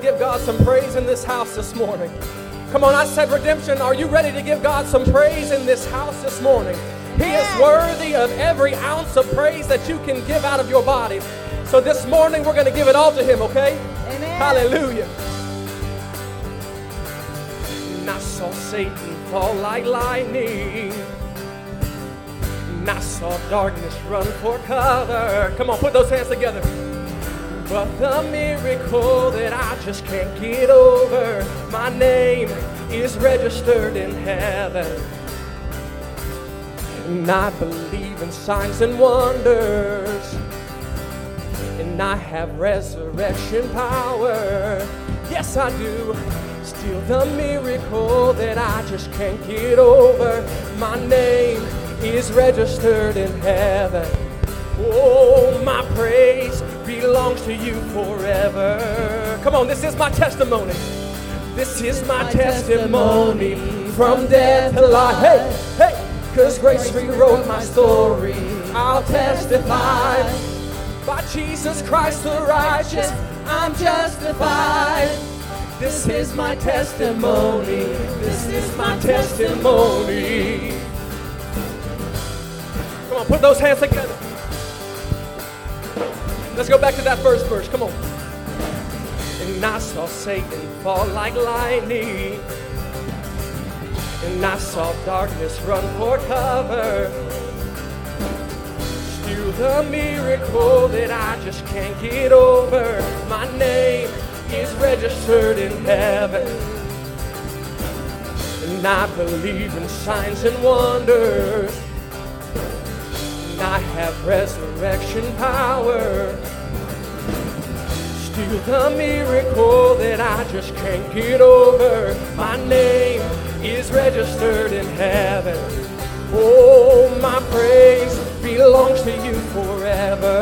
give God some praise in this house this morning? Come on, I said redemption. Are you ready to give God some praise in this house this morning? He is worthy of every ounce of praise that you can give out of your body. So this morning we're going to give it all to Him, okay? Amen. Hallelujah. And I saw Satan fall like lightning. And I saw darkness run for cover. Come on, put those hands together. But the miracle that I just can't get over, my name is registered in heaven. And I believe in signs and wonders. And I have resurrection power. Yes, I do. Still, the miracle that I just can't get over, my name is registered in heaven. Oh, my praise belongs to you forever. Come on, this is my testimony. This is my, My testimony, testimony from death to life. Hey, hey, cause grace rewrote my story. I'll testify by Jesus Christ the righteous. I'm justified. This is my testimony. This is my testimony. Come on, put those hands together. Let's go back to that first verse. Come on. And I saw Satan fall like lightning. And I saw darkness run for cover. Still the miracle that I just can't get over. My name is registered in heaven. And I believe in signs and wonders. I have resurrection power. Still the miracle that I just can't get over. My name is registered in heaven. Oh, my praise belongs to you forever.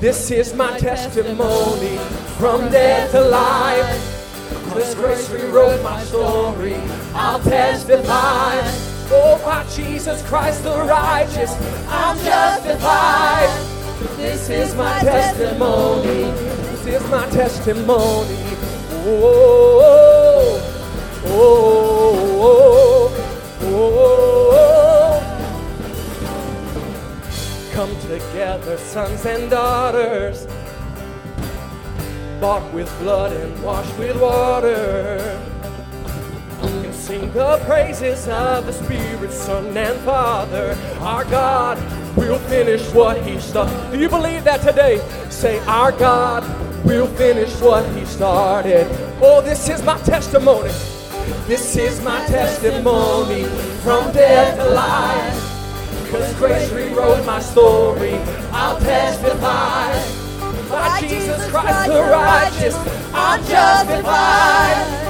This is my testimony from death to life. This grace rewrote my story. I'll testify. Oh, by Jesus Christ the righteous, I'm justified. This is my testimony. This is my testimony. Oh, oh, oh, oh. Come together, sons and daughters, bought with blood and washed with water. Sing the praises of the Spirit, Son, and Father. Our God will finish what He started. Do you believe that today? Say, Our God will finish what He started. Oh, this is my testimony. This is my testimony from death to life. Cause grace rewrote my story. I'll testify. By Jesus Christ the righteous, I'm justified.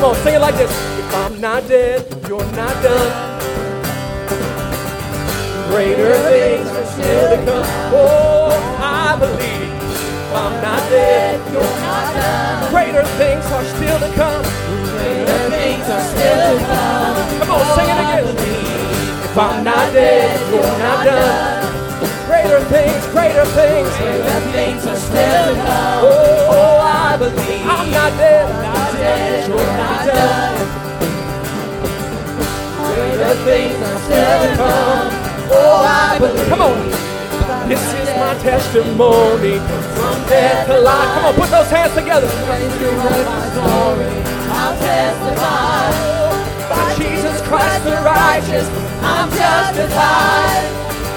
Come on, sing it like this. If I'm not dead, you're not done. Greater things are still to come. Oh, I believe. If I'm not dead, you're Not done. Greater things are still to come. Greater things are still to come. Come on, sing it again. If I'm not dead, you're not done. Greater things, greater things. Greater things are still to come. Oh, oh, believe I'm not dead. Not dead, You're not done. Greater things are still to come. Oh, I believe. Come on. This is my testimony from death to life. Come on, put those hands together. Praise you, wrote my story. I'll testify. By Jesus Christ the righteous, I'm justified.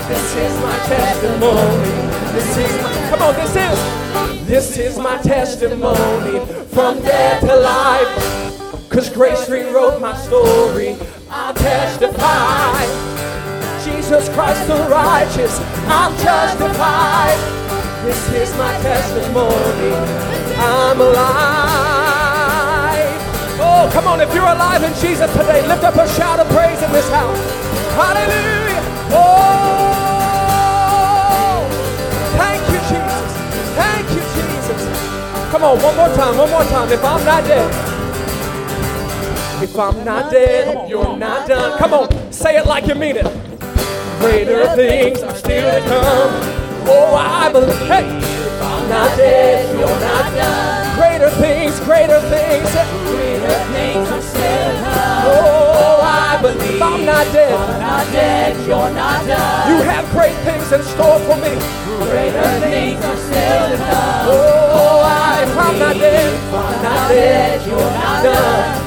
This is my testimony. This is my, come on, this is, this is my testimony from death to life. Cause grace rewrote my story. I'll testify. Jesus Christ the righteous, I'm justified. This is my testimony. I'm alive. Oh, come on. If you're alive in Jesus today, lift up a shout of praise in this house. Hallelujah. Oh, Come on, one more time, one more time. If I'm not dead, if I'm not dead, you're not done. Come on, say it like you mean it. Greater things are still to come. Oh, I believe. Hey, if I'm not dead, you're not done. Greater things, greater things. Greater things are still to come. Oh, I believe. If I'm not dead, I'm not dead, you're not done. you have great things in store for me. Greater things are still to come. Oh, I'm I'm.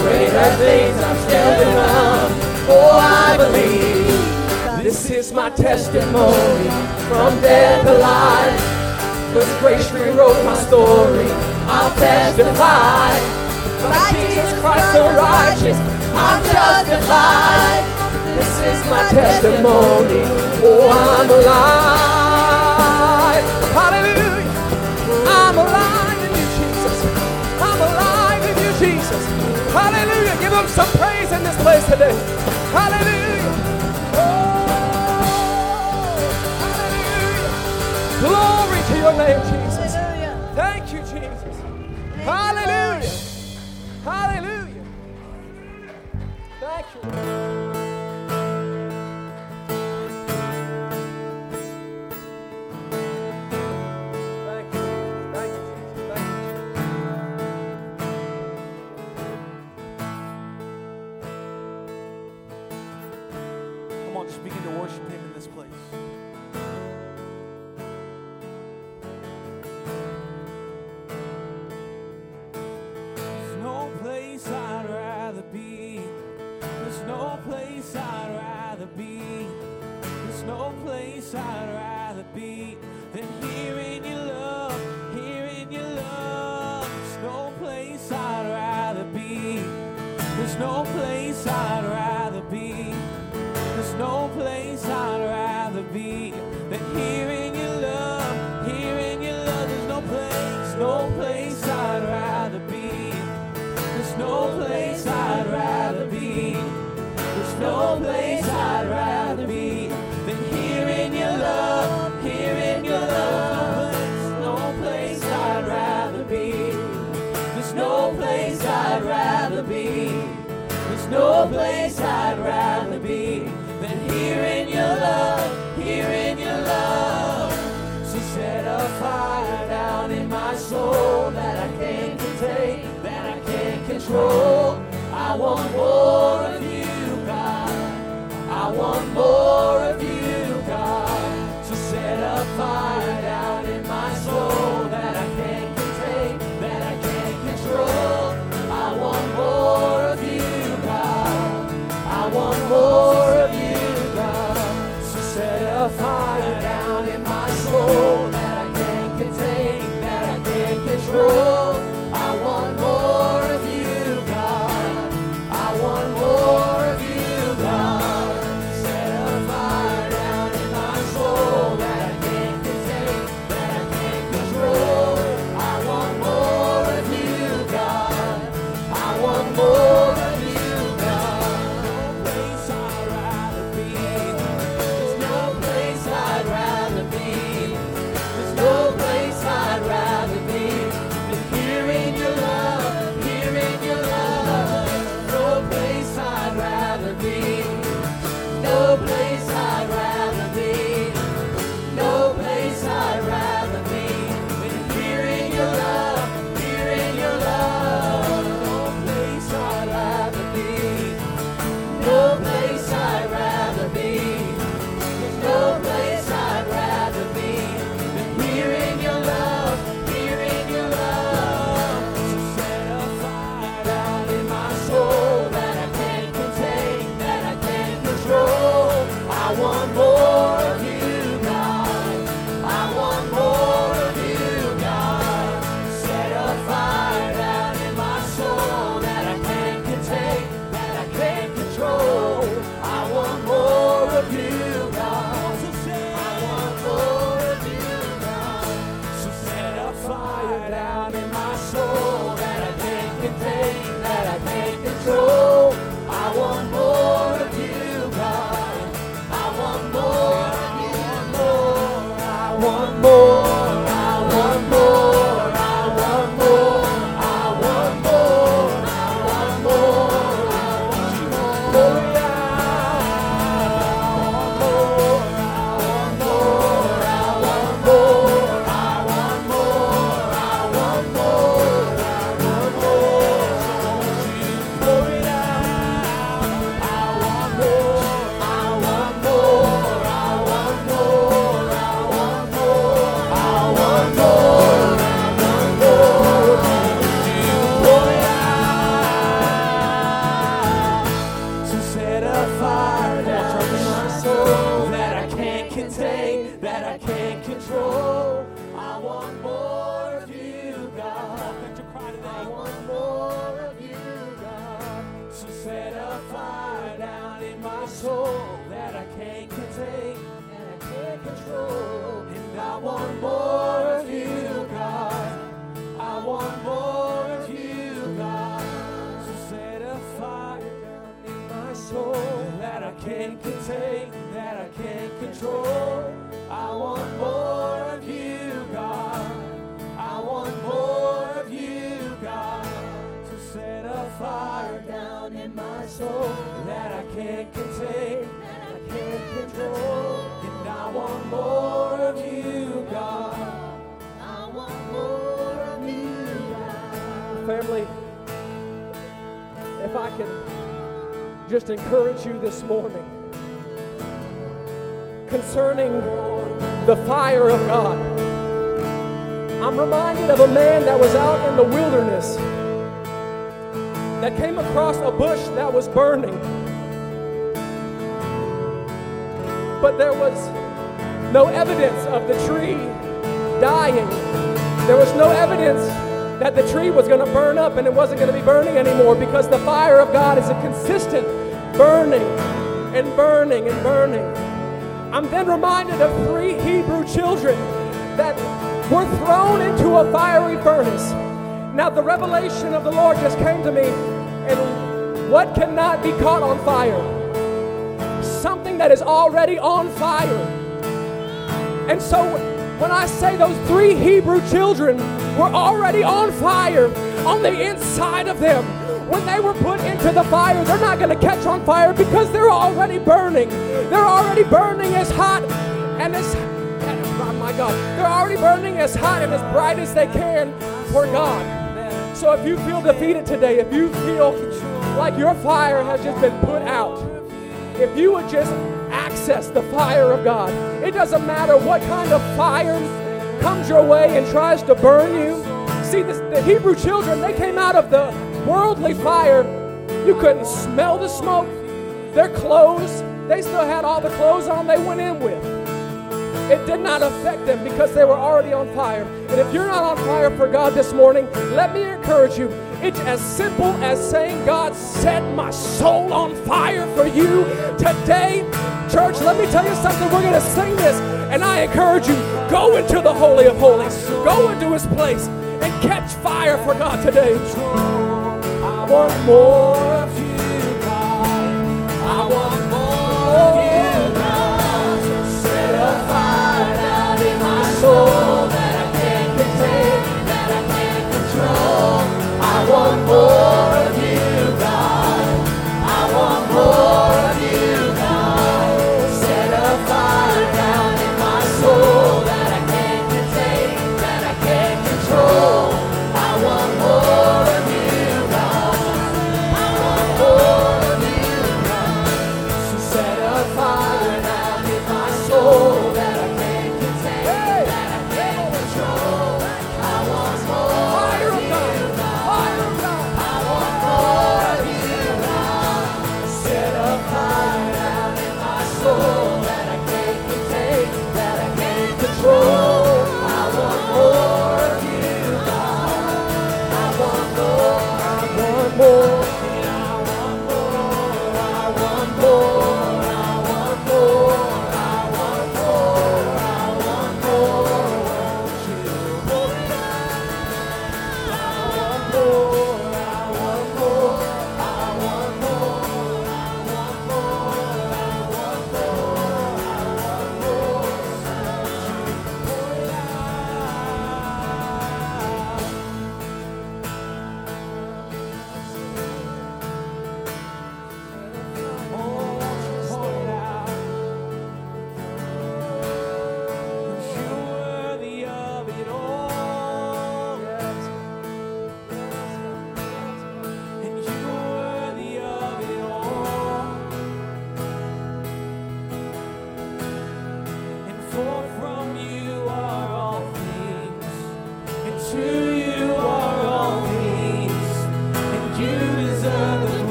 Greater things are still I believe. This is my testimony from to grace rewrote my story. I'll. By Jesus Christ the righteous, I'm justified. This is my testimony. Oh, I'm alive. Him some praise in this place today. Hallelujah. Oh, hallelujah. Glory to your name, Jesus. Thank you, Jesus. Hallelujah. Hallelujah. Thank you. Soul that I can't contain, that I can't control. I want more of you, God. I want more of you, God. To set a fire down in my soul that I can't contain, that I can't control. And I want more of you, God. I want more of you, God. Family, if I can just encourage you this morning concerning the fire of God. I'm reminded of a man that was out in the wilderness that came across a bush that was burning. But there was no evidence of the tree dying. There was no evidence that the tree was going to burn up and it wasn't going to be burning anymore because the fire of God is a consistent burning and burning and burning. I'm then reminded of three Hebrew children that were thrown into a fiery furnace. Now, the revelation of the Lord just came to me, and what cannot be caught on fire? Something that is already on fire. And so, when I say those three Hebrew children were already on fire on the inside of them, when they were put into the fire, they're not going to catch on fire because they're already burning. They're already burning as hot and as, oh my God, they're already burning as hot and as bright as they can for God. So if you feel defeated today, if you feel like your fire has just been put out, if you would just access the fire of God, it doesn't matter what kind of fire comes your way and tries to burn you. See, this, the Hebrew children, they came out of the worldly fire. You couldn't smell the smoke. Their clothes, they still had all the clothes on they went in with. It did not affect them because they were already on fire. And if you're not on fire for God this morning, let me encourage you. It's as simple as saying, God, set my soul on fire for you today. Church, let me tell you something. We're going to sing this. And I encourage you, go into the Holy of Holies, go into His place, and catch fire for God today. Want more of you, God. I want more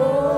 I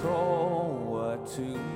control what tomorrow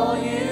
all you.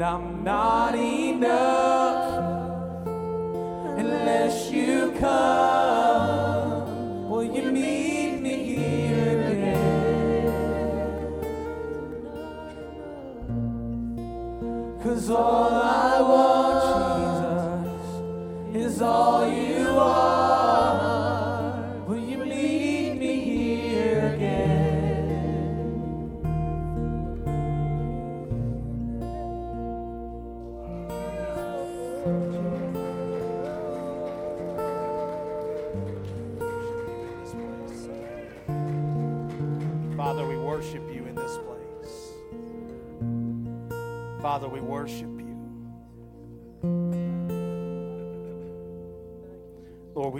and I'm not enough unless you come. Will you meet me here again? Cause all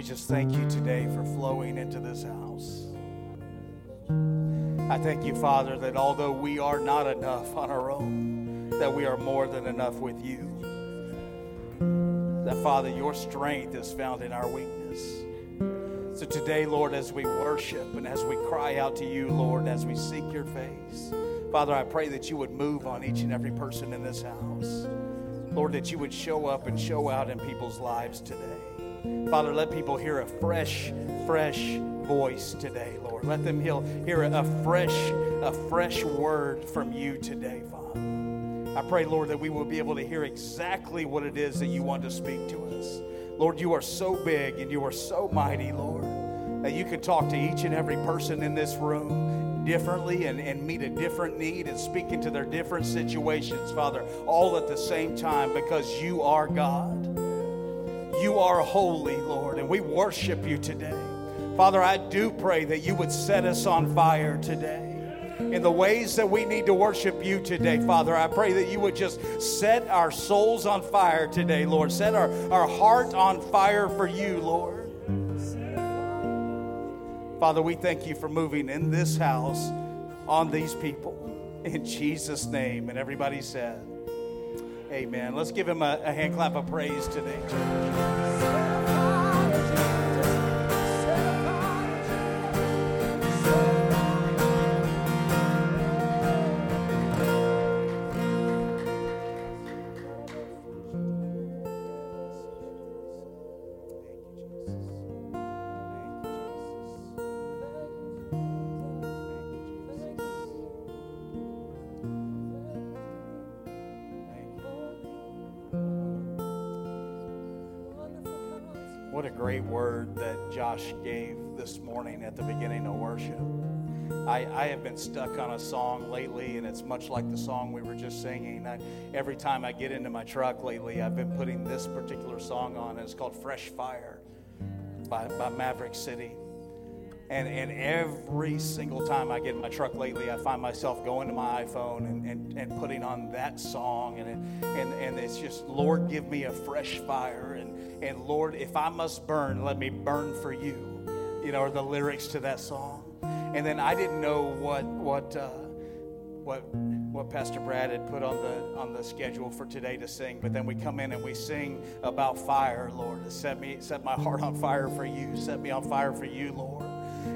we just thank you today for flowing into this house. I thank you, Father, that although we are not enough on our own, that we are more than enough with you. That, Father, your strength is found in our weakness. So today, Lord, as we worship and as we cry out to you, Lord, as we seek your face, Father, I pray that you would move on each and every person in this house. Lord, that you would show up and show out in people's lives today. Father, let people hear a fresh, fresh voice today, Lord. Let them hear a fresh, a fresh word from you today, Father. I pray, Lord, that we will be able to hear exactly what it is that you want to speak to us. Lord, you are so big and you are so mighty, Lord, that you can talk to each and every person in this room differently and, and meet a different need and speak into their different situations, Father, all at the same time because you are God. You are holy, Lord, and we worship you today. Father, I do pray that you would set us on fire today in the ways that we need to worship you today, Father. I pray that you would just set our souls on fire today, Lord. Set our, our heart on fire for you, Lord. Father, we thank you for moving in this house on these people. In Jesus' name. And everybody said, Amen. Let's give him a, a hand clap of praise today, church. Bye. What a great word that Josh gave this morning at the beginning of worship. I, I have been stuck on a song lately, and it's much like the song we were just singing. I, every time I get into my truck lately, I've been putting this particular song on, and it's called Fresh Fire by, by Maverick City. And, and every single time I get in my truck lately, I find myself going to my iPhone and, and, and putting on that song. And, and, and it's just, Lord, give me a fresh fire. And, and Lord, if I must burn, let me burn for you. You know, or the lyrics to that song. And then I didn't know what, what, uh, what, what Pastor Brad had put on the, on the schedule for today to sing. But then we come in and we sing about fire, Lord. Set, me, set my heart on fire for you. Set me on fire for you, Lord.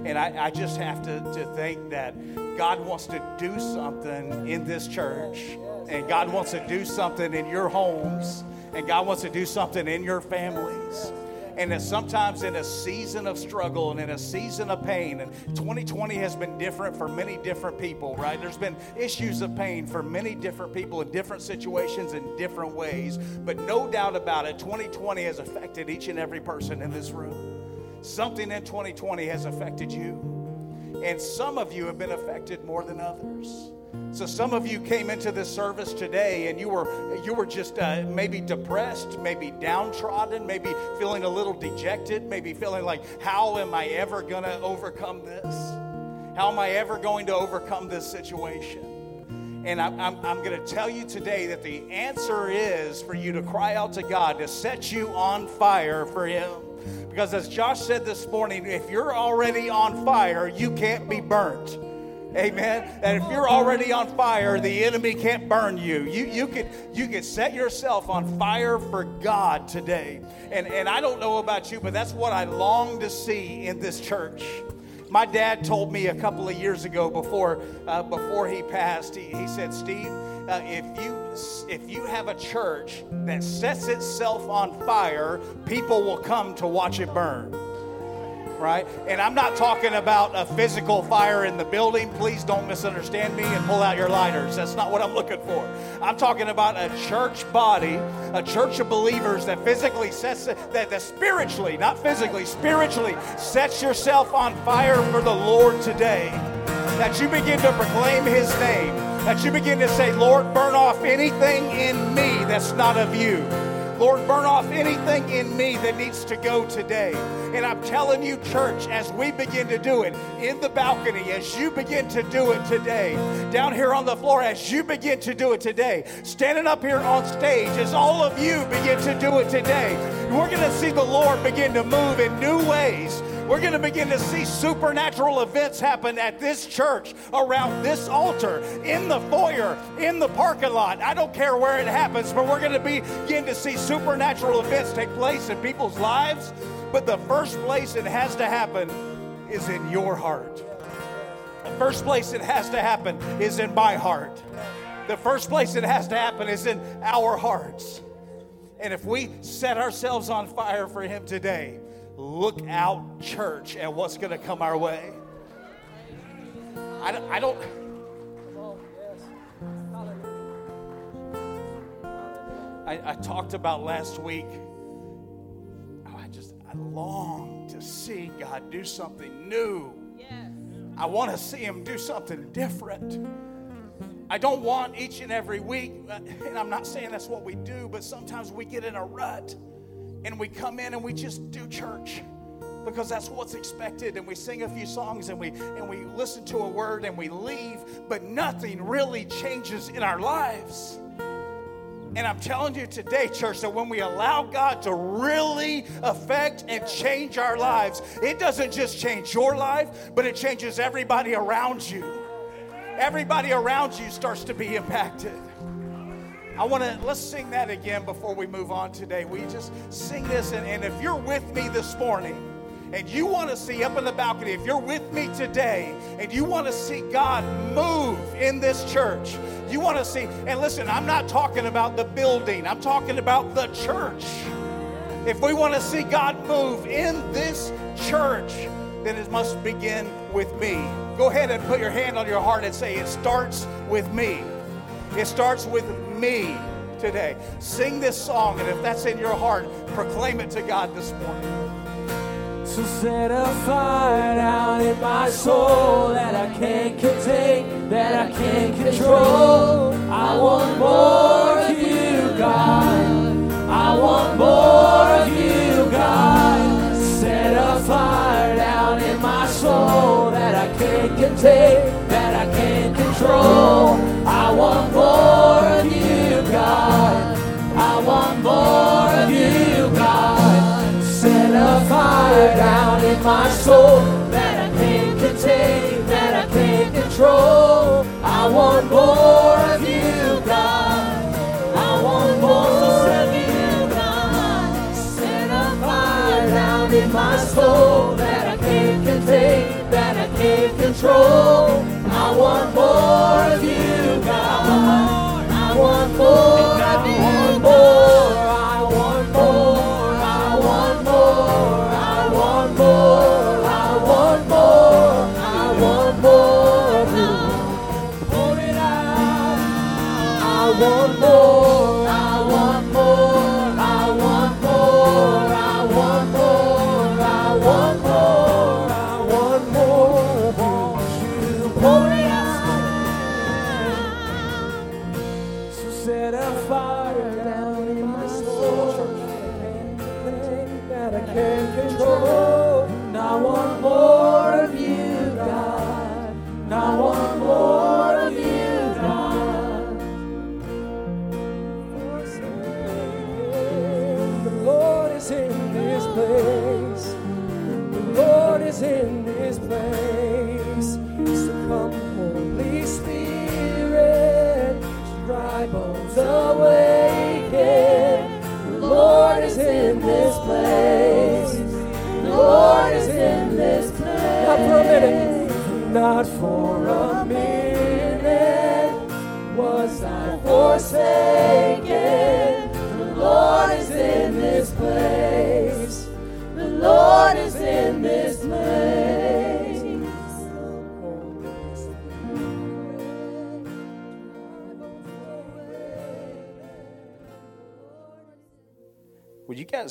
And I, I just have to, to think that God wants to do something in this church, and God wants to do something in your homes, and God wants to do something in your families. And that sometimes in a season of struggle and in a season of pain, and 2020 has been different for many different people, right? There's been issues of pain for many different people in different situations in different ways. But no doubt about it, 2020 has affected each and every person in this room. Something in 2020 has affected you. And some of you have been affected more than others. So some of you came into this service today and you were you were just uh, maybe depressed, maybe downtrodden, maybe feeling a little dejected, maybe feeling like how am I ever going to overcome this? How am I ever going to overcome this situation? And I'm, I'm, I'm going to tell you today that the answer is for you to cry out to God to set you on fire for Him. Because as Josh said this morning, if you're already on fire, you can't be burnt. Amen. And if you're already on fire, the enemy can't burn you. You you could you could set yourself on fire for God today. And and I don't know about you, but that's what I long to see in this church. My dad told me a couple of years ago before uh, before he passed. He, he said, Steve, uh, if you if you have a church that sets itself on fire, people will come to watch it burn right? And I'm not talking about a physical fire in the building. Please don't misunderstand me and pull out your lighters. That's not what I'm looking for. I'm talking about a church body, a church of believers that physically sets that, that spiritually, not physically, spiritually sets yourself on fire for the Lord today. That you begin to proclaim his name. That you begin to say, Lord, burn off anything in me that's not of you. Lord, burn off anything in me that needs to go today. And I'm telling you, church, as we begin to do it in the balcony, as you begin to do it today, down here on the floor, as you begin to do it today, standing up here on stage, as all of you begin to do it today, we're going to see the Lord begin to move in new ways. We're going to begin to see supernatural events happen at this church, around this altar, in the foyer, in the parking lot. I don't care where it happens, but we're going to begin to see supernatural events take place in people's lives. But the first place it has to happen is in your heart. The first place it has to happen is in my heart. The first place it has to happen is in our hearts. And if we set ourselves on fire for Him today, look out, church, at what's going to come our way. I don't. I don't I, I talked about last week. Oh, I just, I long to see God do something new. I want to see Him do something different. I don't want each and every week, uh, and I'm not saying that's what we do, but sometimes we get in a rut and we come in and we just do church because that's what's expected and we sing a few songs and we and we listen to a word and we leave but nothing really changes in our lives and I'm telling you today, church, that when we allow God to really affect and change our lives, it doesn't just change your life, but it changes everybody around you. Everybody around you starts to be impacted. I want to let's sing that again before we move on today. We just sing this, and, and if you're with me this morning, and you want to see up in the balcony, if you're with me today and you want to see God move in this church, you want to see, and listen, I'm not talking about the building, I'm talking about the church. If we want to see God move in this church, then it must begin with me. Go ahead and put your hand on your heart and say, It starts with me. It starts with me today. Sing this song, and if that's in your heart, proclaim it to God this morning. So set a fire down in my soul that I can't contain, that I can't control. I want more of you, God. I want more of you, God. Set a fire down in my soul that I can't contain, that I can't control. I want more down in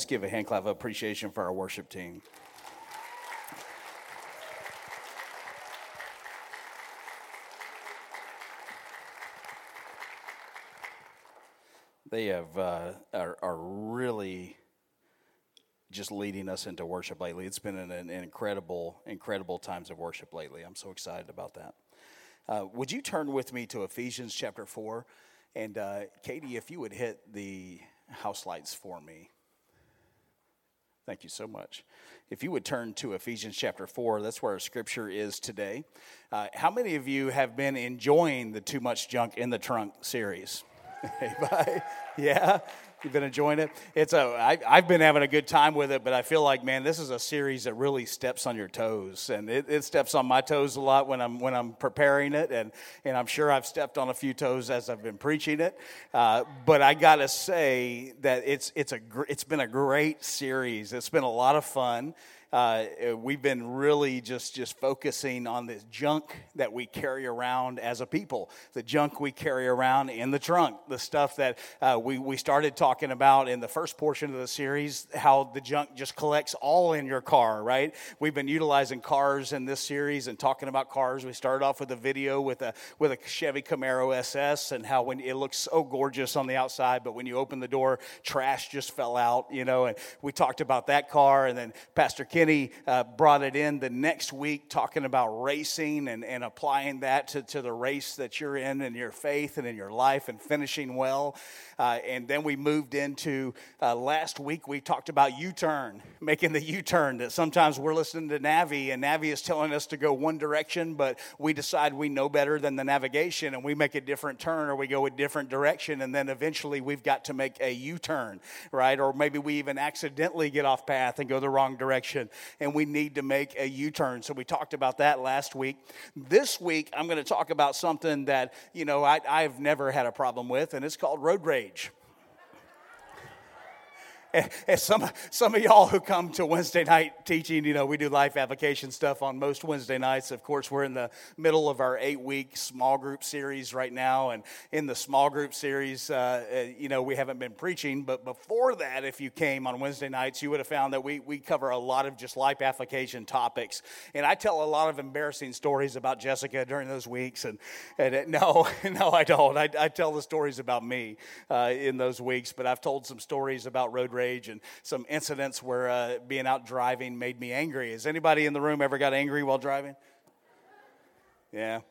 Give a hand clap of appreciation for our worship team? They have uh, are, are really just leading us into worship lately. It's been an, an incredible, incredible times of worship lately. I'm so excited about that. Uh, would you turn with me to Ephesians chapter four, and uh, Katie, if you would hit the house lights for me. Thank you so much. If you would turn to Ephesians chapter 4, that's where our scripture is today. Uh, how many of you have been enjoying the Too Much Junk in the Trunk series? Yeah? Been enjoying it? It's a, I, I've been having a good time with it, but I feel like, man, this is a series that really steps on your toes. And it, it steps on my toes a lot when I'm, when I'm preparing it. And, and I'm sure I've stepped on a few toes as I've been preaching it. Uh, but I got to say that it's, it's, a, gr- it's been a great series. It's been a lot of fun. Uh, we've been really just just focusing on this junk that we carry around as a people, the junk we carry around in the trunk, the stuff that uh, we we started talking about in the first portion of the series, how the junk just collects all in your car, right? We've been utilizing cars in this series and talking about cars. We started off with a video with a with a Chevy Camaro SS and how when it looks so gorgeous on the outside, but when you open the door, trash just fell out, you know. And we talked about that car, and then Pastor Kenny uh, brought it in the next week, talking about racing and, and applying that to, to the race that you're in in your faith and in your life and finishing well. Uh, and then we moved into uh, last week, we talked about U turn, making the U turn. That sometimes we're listening to Navi, and Navi is telling us to go one direction, but we decide we know better than the navigation and we make a different turn or we go a different direction. And then eventually we've got to make a U turn, right? Or maybe we even accidentally get off path and go the wrong direction and we need to make a U turn. So we talked about that last week. This week, I'm going to talk about something that, you know, I, I've never had a problem with, and it's called road rage and some, some of y'all who come to Wednesday night teaching, you know, we do life application stuff on most Wednesday nights. Of course, we're in the middle of our eight week small group series right now. And in the small group series, uh, uh, you know, we haven't been preaching. But before that, if you came on Wednesday nights, you would have found that we, we cover a lot of just life application topics. And I tell a lot of embarrassing stories about Jessica during those weeks. And, and it, no, no, I don't. I, I, tell the stories about me uh, in those weeks. But I've told some stories about road rage rage and some incidents where uh, being out driving made me angry. Has anybody in the room ever got angry while driving? Yeah,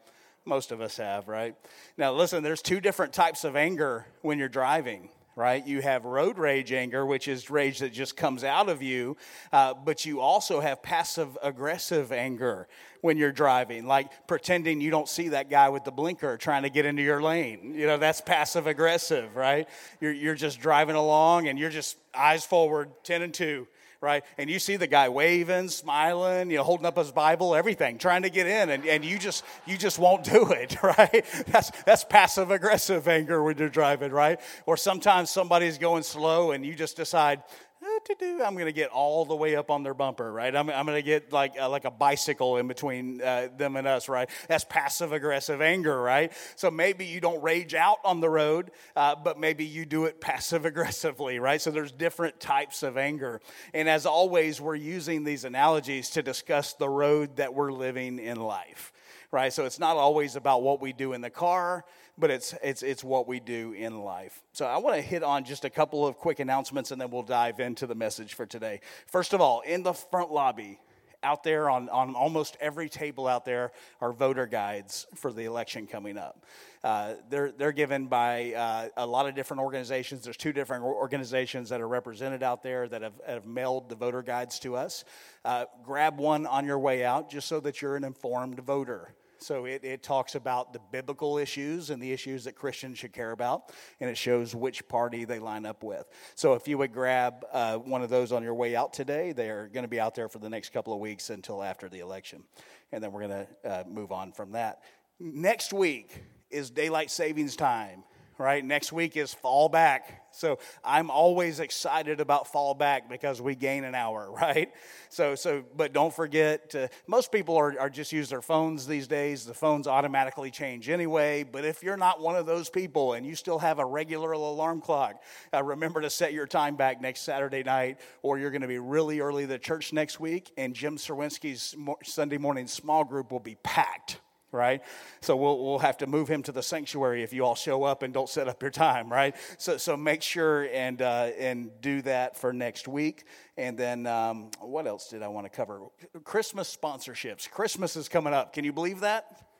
most of us have, right? Now, listen, there's two different types of anger when you're driving right? You have road rage anger, which is rage that just comes out of you, uh, but you also have passive aggressive anger when you're driving, like pretending you don't see that guy with the blinker trying to get into your lane. You know, that's passive aggressive, right? You're, you're just driving along and you're just eyes forward, 10 and 2 right? And you see the guy waving, smiling, you know, holding up his Bible, everything, trying to get in, and, and you just you just won't do it, right? That's that's passive aggressive anger when you're driving, right? Or sometimes somebody's going slow and you just decide, I'm going to get all the way up on their bumper, right? I'm, I'm going to get like, uh, like a bicycle in between uh, them and us, right? That's passive aggressive anger, right? So maybe you don't rage out on the road, uh, but maybe you do it passive aggressively, right? So there's different types of anger. And as always, we're using these analogies to discuss the road that we're living in life, right? So it's not always about what we do in the car but it's, it's, it's what we do in life. So I want to hit on just a couple of quick announcements and then we'll dive into the message for today. First of all, in the front lobby, out there on, on almost every table out there are voter guides for the election coming up. Uh, they're, they're given by uh, a lot of different organizations. There's two different organizations that are represented out there that have, have mailed the voter guides to us. Uh, grab one on your way out just so that you're an informed voter. So it, it talks about the biblical issues and the issues that Christians should care about, and it shows which party they line up with. So if you would grab uh, one of those on your way out today, they're going to be out there for the next couple of weeks until after the election. And then we're going to uh, move on from that. Next week is daylight savings time right? Next week is fall back. So I'm always excited about fall back because we gain an hour, right? So, so but don't forget, to, most people are, are just use their phones these days. The phones automatically change anyway. But if you're not one of those people and you still have a regular alarm clock, uh, remember to set your time back next Saturday night, or you're going to be really early to church next week, and Jim Serwinski's Sunday morning small group will be packed right? So we'll, we'll have to move him to the sanctuary if you all show up and don't set up your time, right? So, so make sure and, uh, and do that for next week. And then um, what else did I want to cover? Christmas sponsorships. Christmas is coming up. Can you believe that?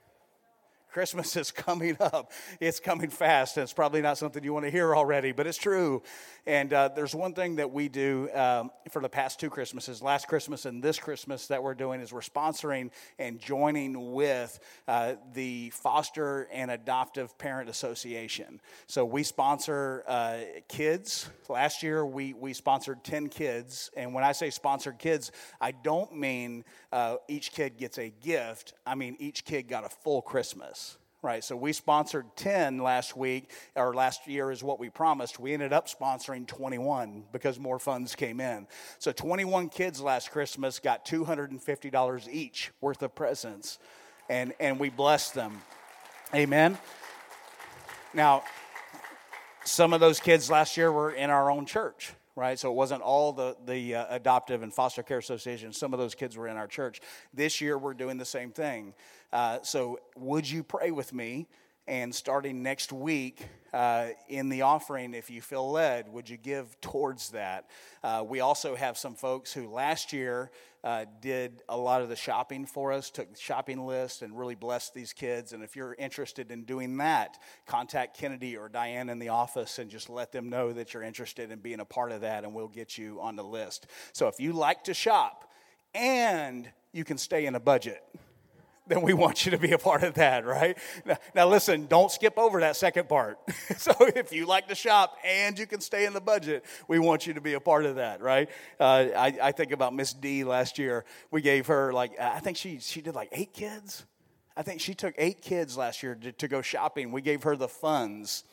Christmas is coming up. It's coming fast, and it's probably not something you want to hear already, but it's true. And uh, there's one thing that we do um, for the past two Christmases, last Christmas and this Christmas, that we're doing is we're sponsoring and joining with uh, the Foster and Adoptive Parent Association. So we sponsor uh, kids. Last year, we, we sponsored 10 kids. And when I say sponsored kids, I don't mean uh, each kid gets a gift, I mean each kid got a full Christmas right? So we sponsored 10 last week, or last year is what we promised. We ended up sponsoring 21 because more funds came in. So 21 kids last Christmas got $250 each worth of presents, and, and we blessed them. Amen. Now, some of those kids last year were in our own church right? So it wasn't all the, the uh, adoptive and foster care associations. Some of those kids were in our church. This year, we're doing the same thing. Uh, so, would you pray with me? And starting next week uh, in the offering, if you feel led, would you give towards that? Uh, we also have some folks who last year uh, did a lot of the shopping for us, took shopping list, and really blessed these kids. And if you're interested in doing that, contact Kennedy or Diane in the office and just let them know that you're interested in being a part of that, and we'll get you on the list. So if you like to shop and you can stay in a budget, then we want you to be a part of that, right? Now, now, listen, don't skip over that second part. so if you like to shop and you can stay in the budget, we want you to be a part of that, right? Uh, I, I think about Miss D last year. We gave her like, I think she, she did like eight kids. I think she took eight kids last year to, to go shopping. We gave her the funds.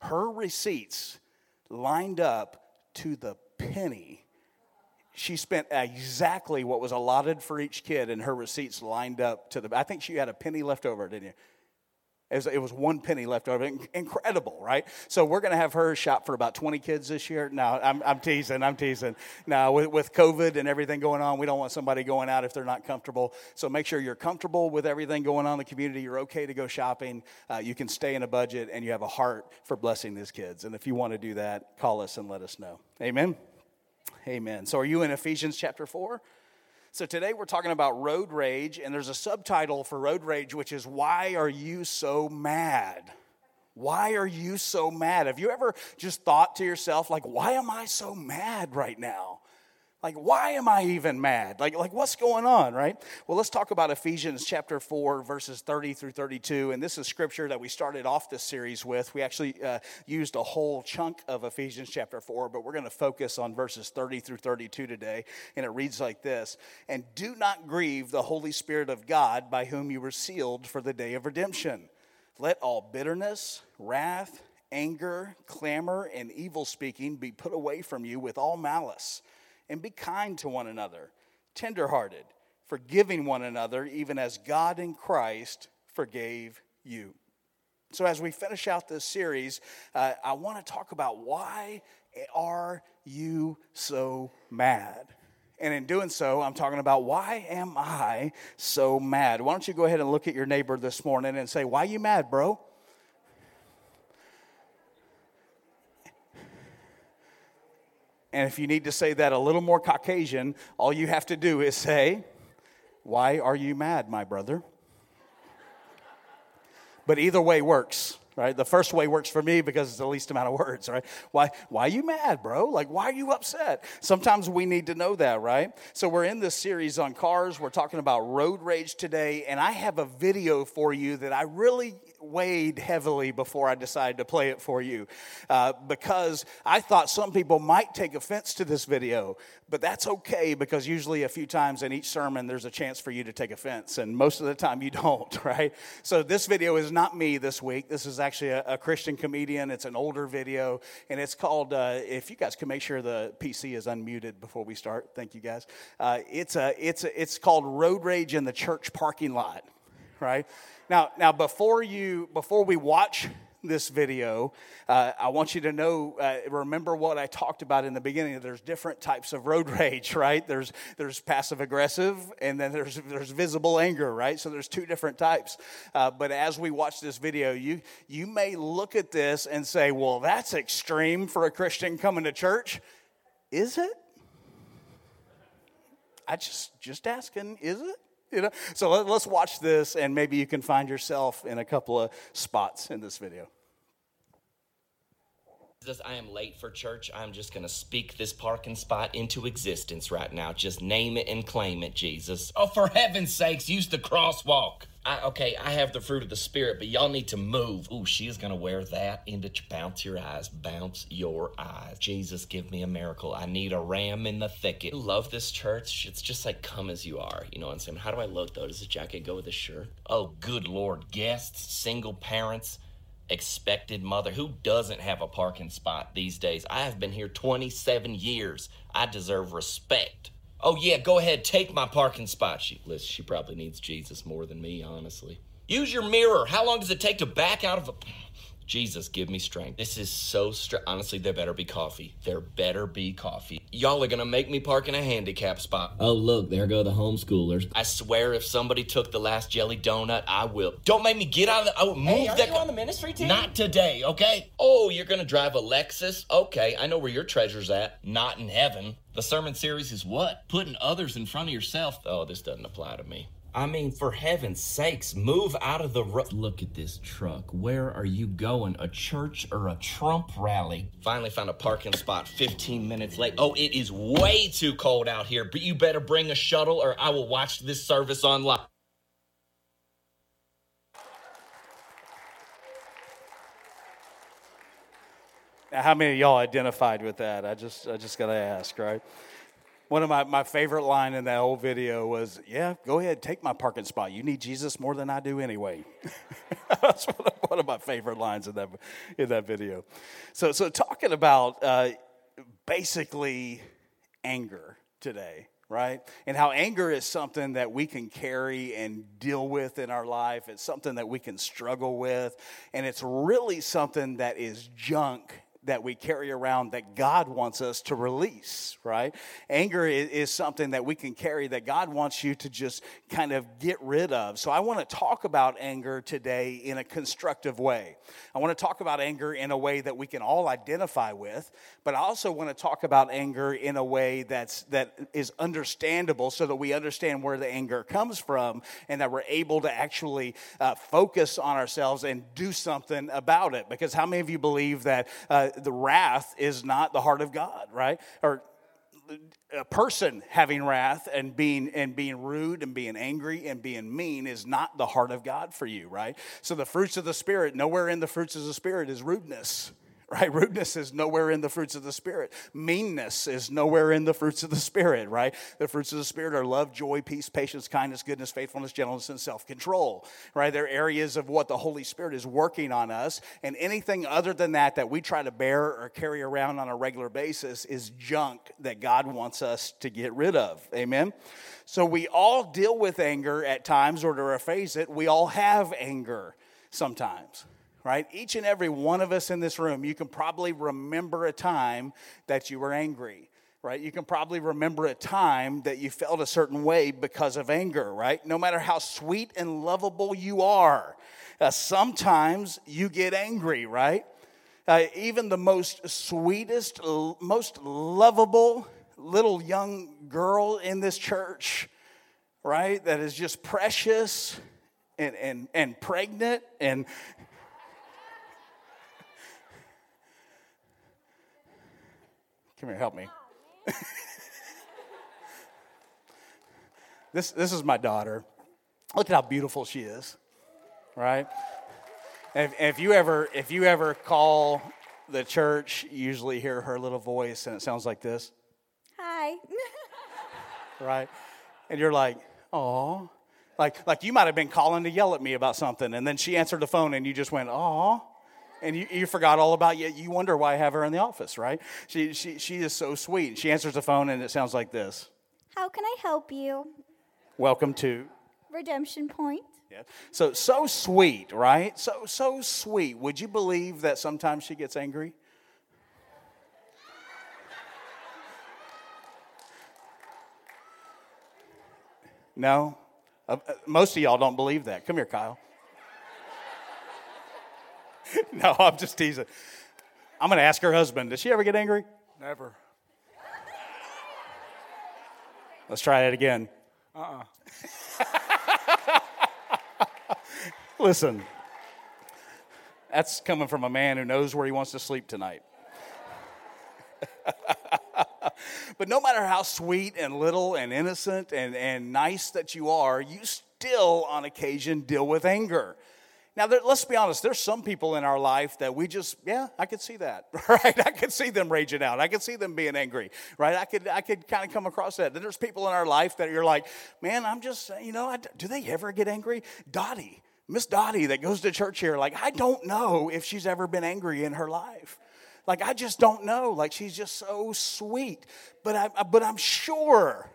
Her receipts lined up to the penny she spent exactly what was allotted for each kid, and her receipts lined up to the. I think she had a penny left over, didn't you? It was, it was one penny left over. Incredible, right? So we're going to have her shop for about 20 kids this year. No, I'm, I'm teasing. I'm teasing. Now, with, with COVID and everything going on, we don't want somebody going out if they're not comfortable. So make sure you're comfortable with everything going on in the community. You're okay to go shopping. Uh, you can stay in a budget, and you have a heart for blessing these kids. And if you want to do that, call us and let us know. Amen. Amen. So, are you in Ephesians chapter 4? So, today we're talking about road rage, and there's a subtitle for road rage, which is Why Are You So Mad? Why are you so mad? Have you ever just thought to yourself, like, why am I so mad right now? Like, why am I even mad? Like, like, what's going on, right? Well, let's talk about Ephesians chapter 4, verses 30 through 32. And this is scripture that we started off this series with. We actually uh, used a whole chunk of Ephesians chapter 4, but we're going to focus on verses 30 through 32 today. And it reads like this And do not grieve the Holy Spirit of God, by whom you were sealed for the day of redemption. Let all bitterness, wrath, anger, clamor, and evil speaking be put away from you with all malice and be kind to one another, tenderhearted, forgiving one another, even as God in Christ forgave you. So, as we finish out this series, uh, I want to talk about why are you so mad? And in doing so, I'm talking about why am I so mad? Why don't you go ahead and look at your neighbor this morning and say, Why you mad, bro? And if you need to say that a little more Caucasian, all you have to do is say, Why are you mad, my brother? But either way works right? The first way works for me because it's the least amount of words, right? Why, why are you mad, bro? Like, why are you upset? Sometimes we need to know that, right? So we're in this series on cars. We're talking about road rage today, and I have a video for you that I really weighed heavily before I decided to play it for you uh, because I thought some people might take offense to this video, but that's okay because usually a few times in each sermon there's a chance for you to take offense, and most of the time you don't, right? So this video is not me this week. This is actually a, a Christian comedian. It's an older video, and it's called. Uh, if you guys can make sure the PC is unmuted before we start, thank you guys. Uh, it's a it's a, it's called Road Rage in the Church Parking Lot, right? Now, now before you before we watch this video, uh, I want you to know, uh, remember what I talked about in the beginning. There's different types of road rage, right? There's there's passive aggressive, and then there's there's visible anger, right? So there's two different types. Uh, but as we watch this video, you you may look at this and say, "Well, that's extreme for a Christian coming to church." Is it? I just just asking, is it? You know? So let, us watch this, and maybe you can find yourself in a couple of spots in this video. I am late for church. I'm just going to speak this parking spot into existence right now. Just name it and claim it, Jesus. Oh, for heaven's sakes, use the crosswalk. I, okay, I have the fruit of the spirit, but y'all need to move. Ooh, she is gonna wear that into ch- bounce your eyes, bounce your eyes. Jesus, give me a miracle. I need a ram in the thicket. Love this church. It's just like come as you are. You know what I'm saying? How do I look though? Does the jacket go with the shirt? Oh, good lord. Guests, single parents, expected mother. Who doesn't have a parking spot these days? I have been here 27 years. I deserve respect. Oh yeah, go ahead, take my parking spot. She she probably needs Jesus more than me, honestly. Use your mirror. How long does it take to back out of a Jesus, give me strength. This is so str- honestly, there better be coffee. There better be coffee. Y'all are gonna make me park in a handicap spot. Oh look, there go the homeschoolers. I swear, if somebody took the last jelly donut, I will. Don't make me get out of the. Oh, move Hey, are that. you on the ministry team? Not today, okay? Oh, you're gonna drive a Lexus? Okay, I know where your treasure's at. Not in heaven. The sermon series is what? Putting others in front of yourself. Oh, this doesn't apply to me. I mean, for heaven's sakes, move out of the road. Look at this truck. Where are you going? A church or a Trump rally? Finally found a parking spot 15 minutes late. Oh, it is way too cold out here, but you better bring a shuttle or I will watch this service online. Now, how many of y'all identified with that? I just, I just got to ask, right? One of my, my favorite line in that whole video was, "Yeah, go ahead, take my parking spot. You need Jesus more than I do anyway." That's one of, one of my favorite lines in that in that video. So, so talking about uh, basically anger today, right? And how anger is something that we can carry and deal with in our life. It's something that we can struggle with, and it's really something that is junk that we carry around that God wants us to release, right? Anger is, something that we can carry that God wants you to just kind of get rid of. So I want to talk about anger today in a constructive way. I want to talk about anger in a way that we can all identify with, but I also want to talk about anger in a way that's that is understandable so that we understand where the anger comes from and that we're able to actually uh, focus on ourselves and do something about it. Because how many of you believe that uh, the wrath is not the heart of God, right? Or a person having wrath and being and being rude and being angry and being mean is not the heart of God for you, right? So the fruits of the spirit, nowhere in the fruits of the spirit is rudeness right? Rudeness is nowhere in the fruits of the Spirit. Meanness is nowhere in the fruits of the Spirit, right? The fruits of the Spirit are love, joy, peace, patience, kindness, goodness, faithfulness, gentleness, and self control, right? They're areas of what the Holy Spirit is working on us. And anything other than that that we try to bear or carry around on a regular basis is junk that God wants us to get rid of. Amen? So we all deal with anger at times, or to rephrase it, we all have anger sometimes right? Each and every one of us in this room, you can probably remember a time that you were angry, right? You can probably remember a time that you felt a certain way because of anger, right? No matter how sweet and lovable you are, uh, sometimes you get angry, right? Uh, even the most sweetest, l- most lovable little young girl in this church, right? That is just precious and, and, and pregnant and Come here, help me. this, this is my daughter. Look at how beautiful she is, right? If, if, you ever, if you ever call the church, you usually hear her little voice and it sounds like this. Hi. right? And you're like, oh. Like, like you might have been calling to yell at me about something, and then she answered the phone and you just went, oh and you, you forgot all about you. You wonder why I have her in the office, right? She, she, she is so sweet. She answers the phone and it sounds like this How can I help you? Welcome to. Redemption Point. Yeah. So, so sweet, right? So, so sweet. Would you believe that sometimes she gets angry? No? Uh, uh, most of y'all don't believe that. Come here, Kyle. no, I'm just teasing. I'm going to ask her husband. Does she ever get angry? Never. Let's try that again. Uh-uh. Listen, that's coming from a man who knows where he wants to sleep tonight. but no matter how sweet and little and innocent and, and nice that you are, you still, on occasion, deal with anger. Now, there, let's be honest, there's some people in our life that we just, yeah, I could see that, right? I could see them raging out. I could see them being angry, right? I could, I could kind of come across that. Then there's people in our life that you're like, man, I'm just, you know, I, do they ever get angry? Dottie, Miss Dottie that goes to church here, like, I don't know if she's ever been angry in her life. Like, I just don't know. Like, she's just so sweet. But, I, but I'm sure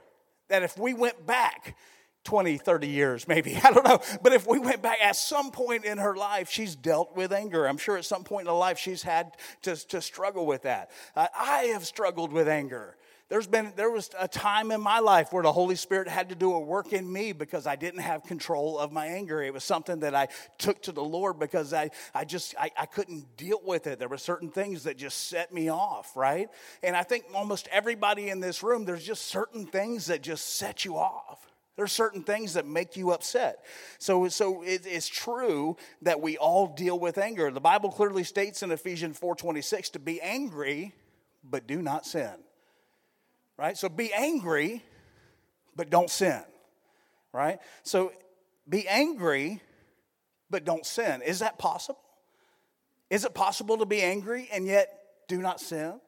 that if we went back 20, 30 years, maybe, I don't know. But if we went back at some point in her life, she's dealt with anger. I'm sure at some point in her life, she's had to, to struggle with that. Uh, I have struggled with anger. There's been there was a time in my life where the Holy Spirit had to do a work in me because I didn't have control of my anger. It was something that I took to the Lord because I, I just I, I couldn't deal with it. There were certain things that just set me off, right? And I think almost everybody in this room, there's just certain things that just set you off. There's certain things that make you upset. So, so it, it's true that we all deal with anger. The Bible clearly states in Ephesians 4:26 to be angry, but do not sin right? So be angry, but don't sin, right? So be angry, but don't sin. Is that possible? Is it possible to be angry and yet do not sin?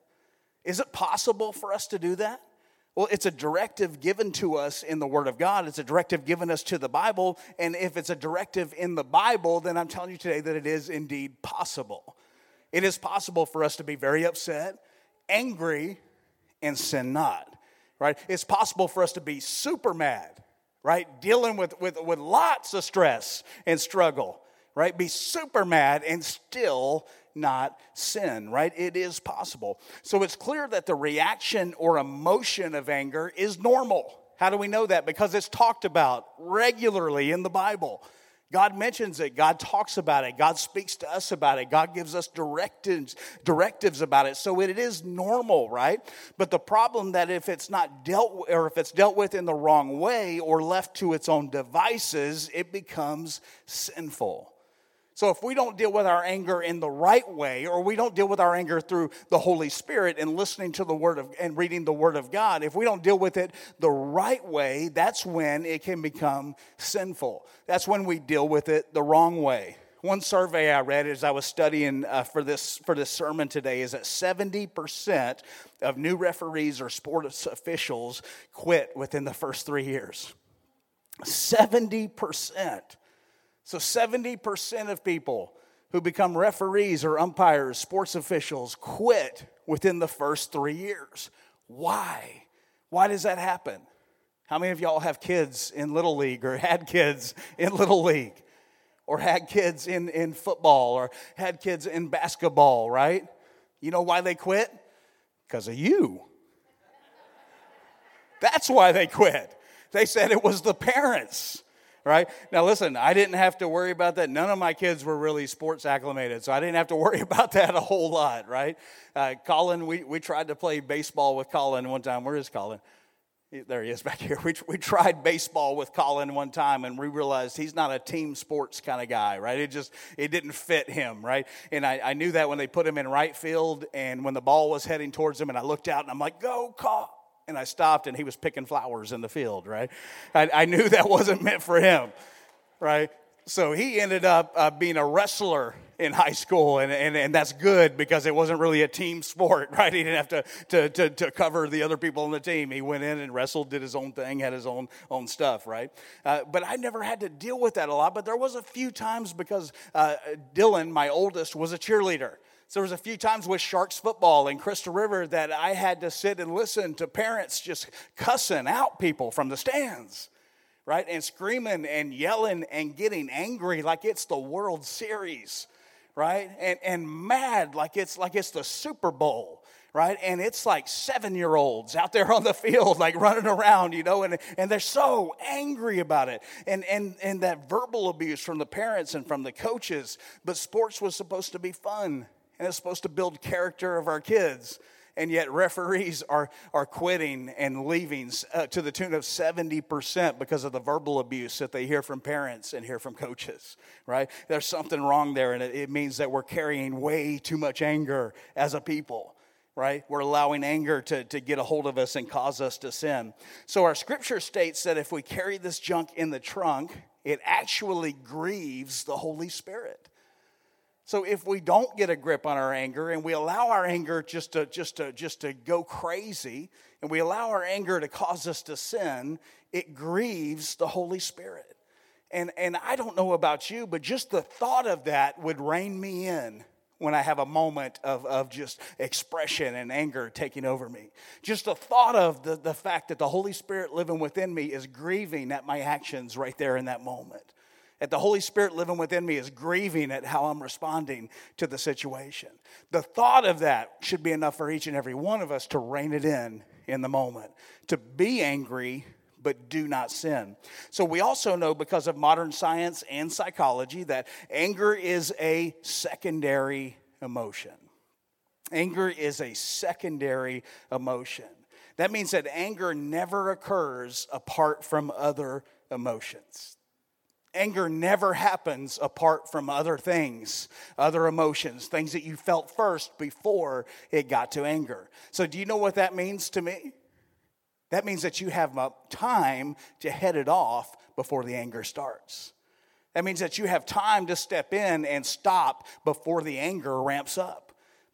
Is it possible for us to do that? Well, it's a directive given to us in the Word of God. It's a directive given us to the Bible. And if it's a directive in the Bible, then I'm telling you today that it is indeed possible. It is possible for us to be very upset, angry, and sin not, right? It's possible for us to be super mad, right? Dealing with, with, with lots of stress and struggle, right? Be super mad and still not sin, right? It is possible. So it's clear that the reaction or emotion of anger is normal. How do we know that? Because it's talked about regularly in the Bible. God mentions it. God talks about it. God speaks to us about it. God gives us directives, directives about it. So it is normal, right? But the problem that if it's not dealt or if it's dealt with in the wrong way or left to its own devices, it becomes sinful. So if we don't deal with our anger in the right way, or we don't deal with our anger through the Holy Spirit and listening to the Word of and reading the Word of God, if we don't deal with it the right way, that's when it can become sinful. That's when we deal with it the wrong way. One survey I read as I was studying uh, for this for this sermon today is that 70% of new referees or sports officials quit within the first three years. 70%. So 70% of people who become referees or umpires, sports officials, quit within the first three years. Why? Why does that happen? How many of y'all have kids in Little League or had kids in Little League? Or had kids in, in football or had kids in basketball, right? You know why they quit? Because of you. That's why they quit. They said it was the parents right? Now, listen, I didn't have to worry about that. None of my kids were really sports acclimated, so I didn't have to worry about that a whole lot, right? Uh, Colin, we, we tried to play baseball with Colin one time. Where is Colin? There he is back here. We, we tried baseball with Colin one time and we realized he's not a team sports kind of guy, right? It just, it didn't fit him, right? And I, I knew that when they put him in right field and when the ball was heading towards him and I looked out and I'm like, go, call and I stopped and he was picking flowers in the field, right? I, I knew that wasn't meant for him, right? So he ended up uh, being a wrestler in high school, and, and, and that's good because it wasn't really a team sport, right? He didn't have to, to, to, to cover the other people on the team. He went in and wrestled, did his own thing, had his own, own stuff, right? Uh, but I never had to deal with that a lot, but there was a few times because uh, Dylan, my oldest, was a cheerleader. So there was a few times with Sharks football in Crystal River that I had to sit and listen to parents just cussing out people from the stands, right? And screaming and yelling and getting angry like it's the World Series, right? And and mad like it's like it's the Super Bowl. Right? And it's like seven year olds out there on the field, like running around, you know, and, and they're so angry about it. And, and, and that verbal abuse from the parents and from the coaches. But sports was supposed to be fun and it's supposed to build character of our kids and yet referees are, are quitting and leaving uh, to the tune of 70% because of the verbal abuse that they hear from parents and hear from coaches right there's something wrong there and it, it means that we're carrying way too much anger as a people right? We're allowing anger to, to get a hold of us and cause us to sin. So our scripture states that if we carry this junk in the trunk, it actually grieves the Holy Spirit. So if we don't get a grip on our anger and we allow our anger just to just to just to go crazy and we allow our anger to cause us to sin, it grieves the Holy Spirit. And and I don't know about you, but just the thought of that would rein me in when I have a moment of, of just expression and anger taking over me. Just the thought of the, the fact that the Holy Spirit living within me is grieving at my actions right there in that moment. That the Holy Spirit living within me is grieving at how I'm responding to the situation. The thought of that should be enough for each and every one of us to rein it in in the moment, to be angry but do not sin. So we also know because of modern science and psychology that anger is a secondary emotion. Anger is a secondary emotion. That means that anger never occurs apart from other emotions. Anger never happens apart from other things, other emotions, things that you felt first before it got to anger. So, do you know what that means to me? That means that you have time to head it off before the anger starts. That means that you have time to step in and stop before the anger ramps up.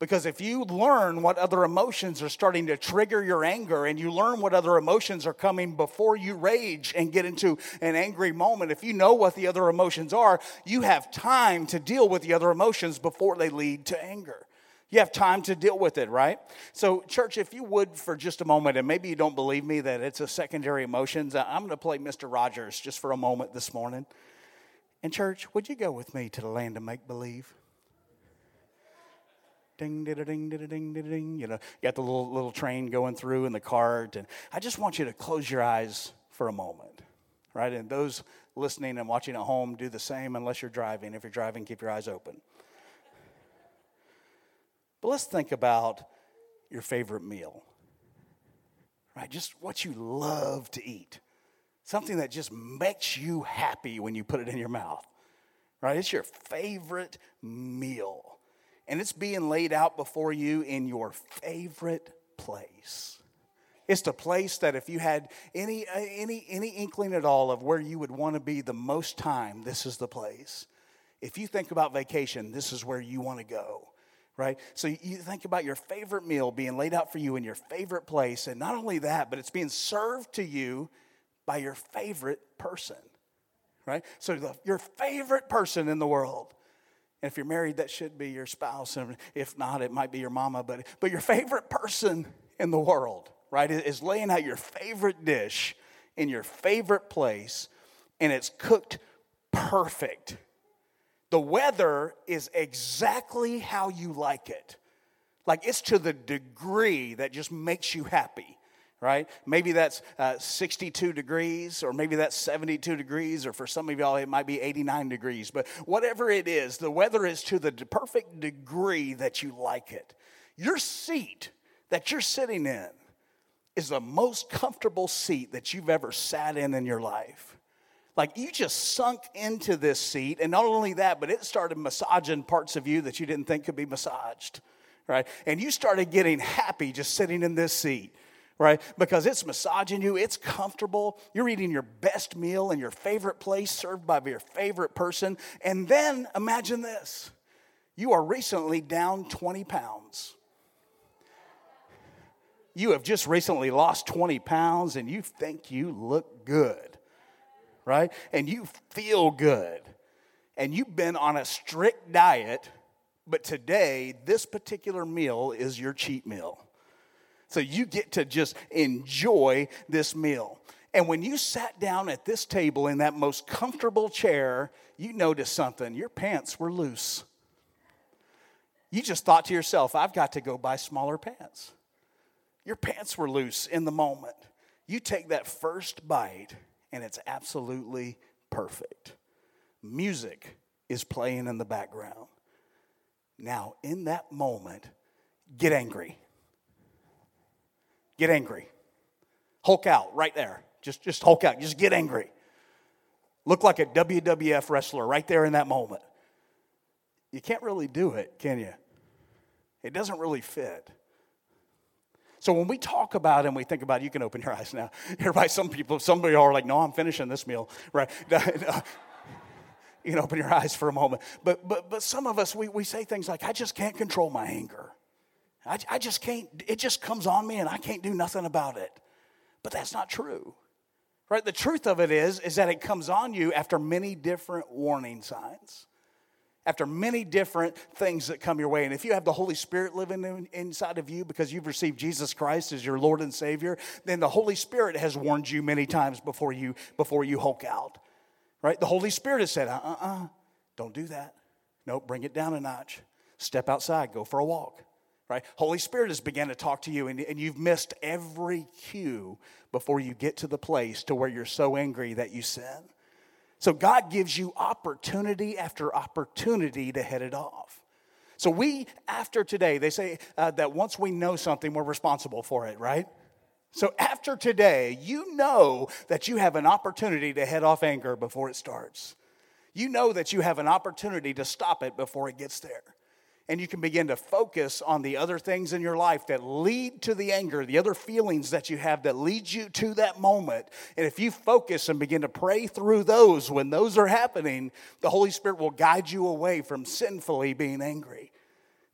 Because if you learn what other emotions are starting to trigger your anger and you learn what other emotions are coming before you rage and get into an angry moment, if you know what the other emotions are, you have time to deal with the other emotions before they lead to anger. You have time to deal with it, right? So, church, if you would for just a moment, and maybe you don't believe me that it's a secondary emotions, I'm going to play Mr. Rogers just for a moment this morning. And, church, would you go with me to the land of make believe? Ding, ding, ding, ding, ding, ding. You know, you got the little, little train going through in the cart. And I just want you to close your eyes for a moment, right? And those listening and watching at home, do the same unless you're driving. If you're driving, keep your eyes open. But let's think about your favorite meal, right? Just what you love to eat. Something that just makes you happy when you put it in your mouth, right? It's your favorite meal. And it's being laid out before you in your favorite place. It's the place that if you had any, any, any inkling at all of where you would want to be the most time, this is the place. If you think about vacation, this is where you want to go right? So you think about your favorite meal being laid out for you in your favorite place. And not only that, but it's being served to you by your favorite person, right? So the, your favorite person in the world. And if you're married, that should be your spouse. And if not, it might be your mama. But, but your favorite person in the world, right, is laying out your favorite dish in your favorite place, and it's cooked perfect the weather is exactly how you like it. Like it's to the degree that just makes you happy, right? Maybe that's uh, 62 degrees, or maybe that's 72 degrees, or for some of y'all, it might be 89 degrees. But whatever it is, the weather is to the perfect degree that you like it. Your seat that you're sitting in is the most comfortable seat that you've ever sat in in your life. Like you just sunk into this seat, and not only that, but it started massaging parts of you that you didn't think could be massaged, right? And you started getting happy just sitting in this seat, right? Because it's massaging you, it's comfortable. You're eating your best meal in your favorite place, served by your favorite person. And then imagine this you are recently down 20 pounds. You have just recently lost 20 pounds and you think you look good right? And you feel good. And you've been on a strict diet, but today, this particular meal is your cheat meal. So you get to just enjoy this meal. And when you sat down at this table in that most comfortable chair, you noticed something. Your pants were loose. You just thought to yourself, I've got to go buy smaller pants. Your pants were loose in the moment. You take that first bite and it's absolutely perfect. Music is playing in the background. Now, in that moment, get angry. Get angry. Hulk out right there. Just, just hulk out. Just get angry. Look like a WWF wrestler right there in that moment. You can't really do it, can you? It doesn't really fit. So when we talk about and we think about, you can open your eyes now. Everybody, some people, some of you are like, no, I'm finishing this meal, right? you can open your eyes for a moment. But but but some of us we, we say things like, I just can't control my anger. I, I just can't, it just comes on me and I can't do nothing about it. But that's not true. Right? The truth of it is, is that it comes on you after many different warning signs. After many different things that come your way. And if you have the Holy Spirit living in, inside of you because you've received Jesus Christ as your Lord and Savior, then the Holy Spirit has warned you many times before you before you hulk out. Right? The Holy Spirit has said, uh-uh, don't do that. Nope, bring it down a notch. Step outside, go for a walk right? Holy Spirit has begun to talk to you, and, and you've missed every cue before you get to the place to where you're so angry that you sin. So God gives you opportunity after opportunity to head it off. So we, after today, they say uh, that once we know something, we're responsible for it, right? So after today, you know that you have an opportunity to head off anger before it starts. You know that you have an opportunity to stop it before it gets there and you can begin to focus on the other things in your life that lead to the anger, the other feelings that you have that lead you to that moment. And if you focus and begin to pray through those when those are happening, the Holy Spirit will guide you away from sinfully being angry.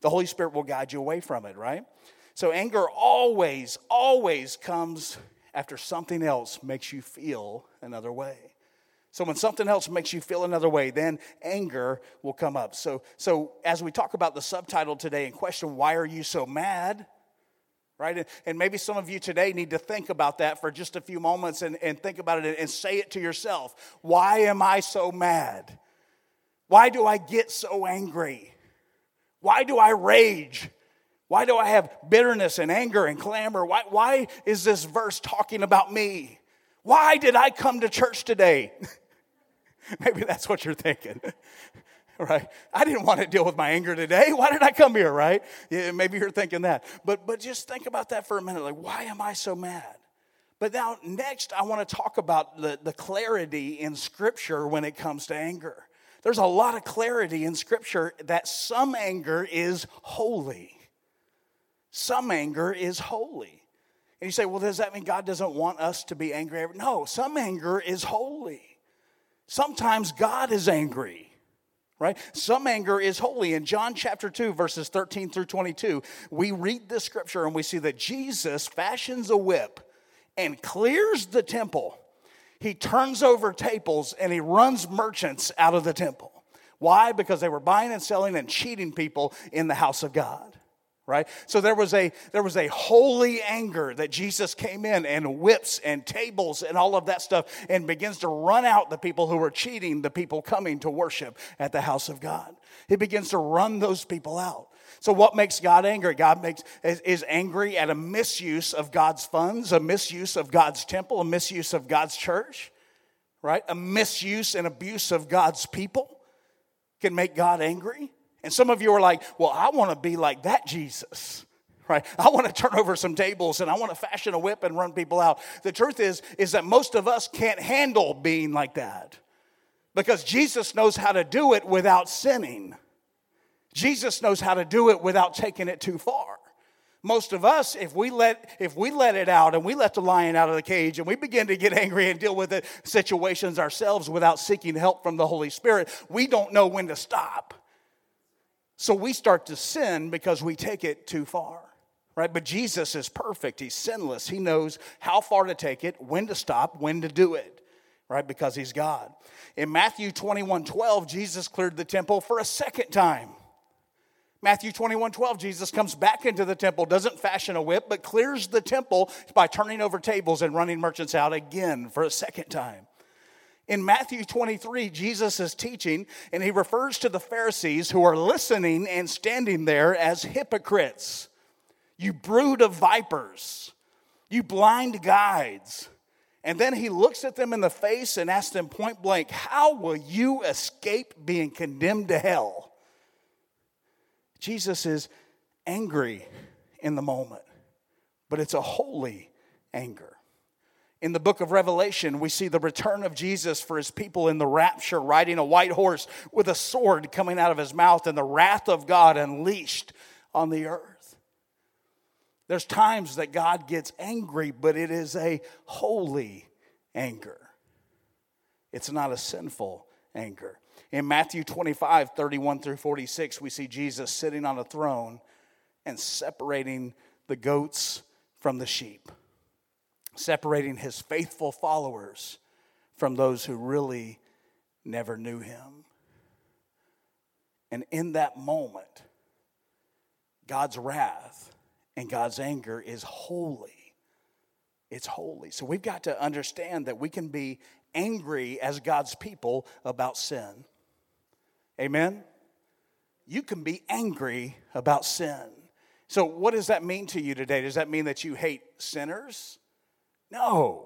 The Holy Spirit will guide you away from it, right? So anger always, always comes after something else makes you feel another way. So when something else makes you feel another way, then anger will come up. So, so as we talk about the subtitle today and question, why are you so mad? Right? And maybe some of you today need to think about that for just a few moments and, and think about it and say it to yourself. Why am I so mad? Why do I get so angry? Why do I rage? Why do I have bitterness and anger and clamor? Why, why is this verse talking about me? Why did I come to church today? Maybe that's what you're thinking. right? I didn't want to deal with my anger today. Why did I come here, right? Yeah, maybe you're thinking that. But but just think about that for a minute. Like, why am I so mad? But now next I want to talk about the, the clarity in scripture when it comes to anger. There's a lot of clarity in scripture that some anger is holy. Some anger is holy. And you say, well, does that mean God doesn't want us to be angry? No, some anger is holy. Sometimes God is angry, right? Some anger is holy. In John chapter 2, verses 13 through 22, we read this scripture and we see that Jesus fashions a whip and clears the temple. He turns over tables and he runs merchants out of the temple. Why? Because they were buying and selling and cheating people in the house of God right? So there was a there was a holy anger that jesus came in and whips and tables and all of that stuff and begins to run out the people who were cheating the people coming to worship at the house of god. He begins to run those people out. So what makes god angry? God makes is, is angry at a misuse of god's funds a misuse of god's temple a misuse of god's church right? A misuse and abuse of god's people can make god angry and some of you are like, well, I want to be like that Jesus. Right? I want to turn over some tables and I want to fashion a whip and run people out. The truth is is that most of us can't handle being like that. Because Jesus knows how to do it without sinning. Jesus knows how to do it without taking it too far. Most of us, if we let if we let it out and we let the lion out of the cage and we begin to get angry and deal with the situations ourselves without seeking help from the Holy Spirit, we don't know when to stop. So we start to sin because we take it too far, right? But Jesus is perfect. He's sinless. He knows how far to take it, when to stop, when to do it, right? Because he's God. In Matthew 21 12, Jesus cleared the temple for a second time. Matthew 21 12, Jesus comes back into the temple, doesn't fashion a whip, but clears the temple by turning over tables and running merchants out again for a second time. In Matthew 23, Jesus is teaching, and he refers to the Pharisees who are listening and standing there as hypocrites. You brood of vipers, you blind guides. And then he looks at them in the face and asks them point blank, How will you escape being condemned to hell? Jesus is angry in the moment, but it's a holy anger. In the book of Revelation, we see the return of Jesus for his people in the rapture, riding a white horse with a sword coming out of his mouth and the wrath of God unleashed on the earth. There's times that God gets angry, but it is a holy anger. It's not a sinful anger. In Matthew 25, 31 through 46, we see Jesus sitting on a throne and separating the goats from the sheep, separating his faithful followers from those who really never knew him. And in that moment, God's wrath and God's anger is holy. It's holy. So we've got to understand that we can be angry as God's people about sin. Amen? You can be angry about sin. So, what does that mean to you today? Does that mean that you hate sinners? No.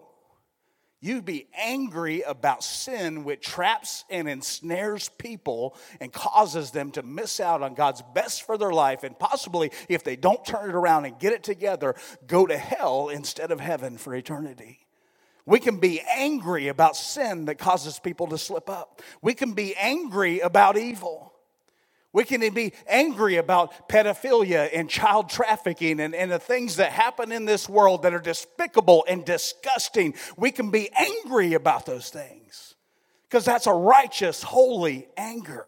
you'd be angry about sin which traps and ensnares people and causes them to miss out on God's best for their life and possibly, if they don't turn it around and get it together, go to hell instead of heaven for eternity. We can be angry about sin that causes people to slip up. We can be angry about evil. We can be angry about pedophilia and child trafficking and, and the things that happen in this world that are despicable and disgusting. We can be angry about those things because that's a righteous, holy anger.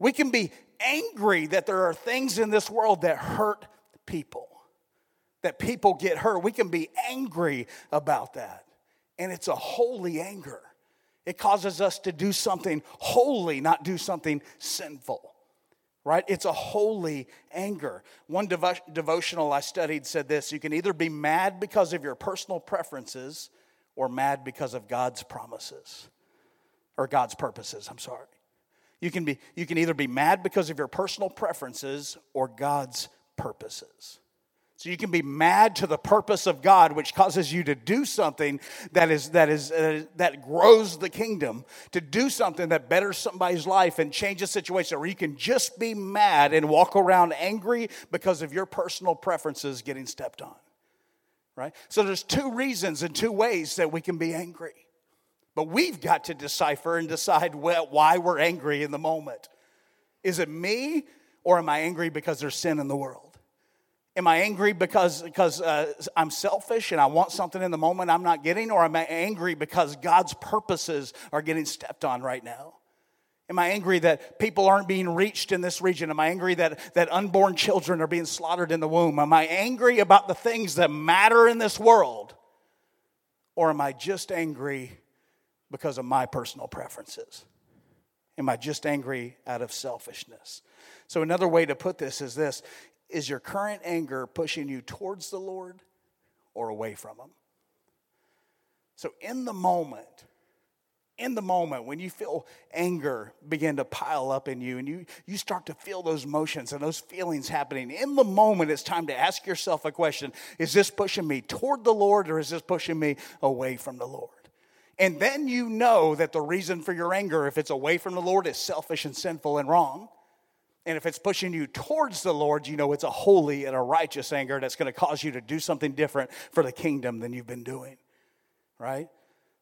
We can be angry that there are things in this world that hurt people, that people get hurt. We can be angry about that. And it's a holy anger. It causes us to do something holy, not do something sinful right? It's a holy anger. One devo- devotional I studied said this you can either be mad because of your personal preferences or mad because of God's promises or God's purposes, I'm sorry. You can, be, you can either be mad because of your personal preferences or God's purposes. So you can be mad to the purpose of God, which causes you to do something that is that is uh, that grows the kingdom, to do something that betters somebody's life and changes situation, or you can just be mad and walk around angry because of your personal preferences getting stepped on. Right? So there's two reasons and two ways that we can be angry. But we've got to decipher and decide why we're angry in the moment. Is it me or am I angry because there's sin in the world? Am I angry because, because uh, I'm selfish and I want something in the moment I'm not getting? Or am I angry because God's purposes are getting stepped on right now? Am I angry that people aren't being reached in this region? Am I angry that, that unborn children are being slaughtered in the womb? Am I angry about the things that matter in this world? Or am I just angry because of my personal preferences? Am I just angry out of selfishness? So, another way to put this is this is your current anger pushing you towards the Lord or away from Him? So, in the moment, in the moment when you feel anger begin to pile up in you and you, you start to feel those emotions and those feelings happening, in the moment it's time to ask yourself a question Is this pushing me toward the Lord or is this pushing me away from the Lord? And then you know that the reason for your anger, if it's away from the Lord, is selfish and sinful and wrong. And if it's pushing you towards the Lord, you know it's a holy and a righteous anger that's going to cause you to do something different for the kingdom than you've been doing, right?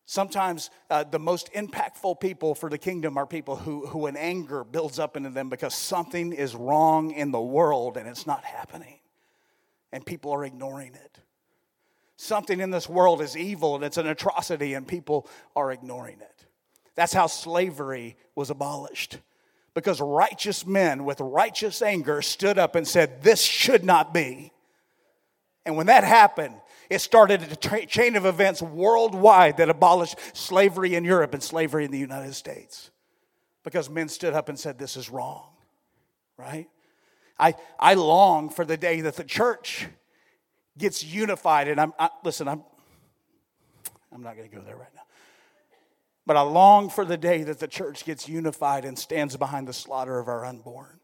Sometimes uh, the most impactful people for the kingdom are people who, who an anger builds up into them because something is wrong in the world and it's not happening. And people are ignoring it. Something in this world is evil and it's an atrocity and people are ignoring it. That's how slavery was abolished because righteous men with righteous anger stood up and said, This should not be. And when that happened, it started a tra- chain of events worldwide that abolished slavery in Europe and slavery in the United States because men stood up and said, This is wrong, right? I, I long for the day that the church gets unified. And I'm, I, listen, I'm, I'm not going to go there right now. But I long for the day that the church gets unified and stands behind the slaughter of our unborn.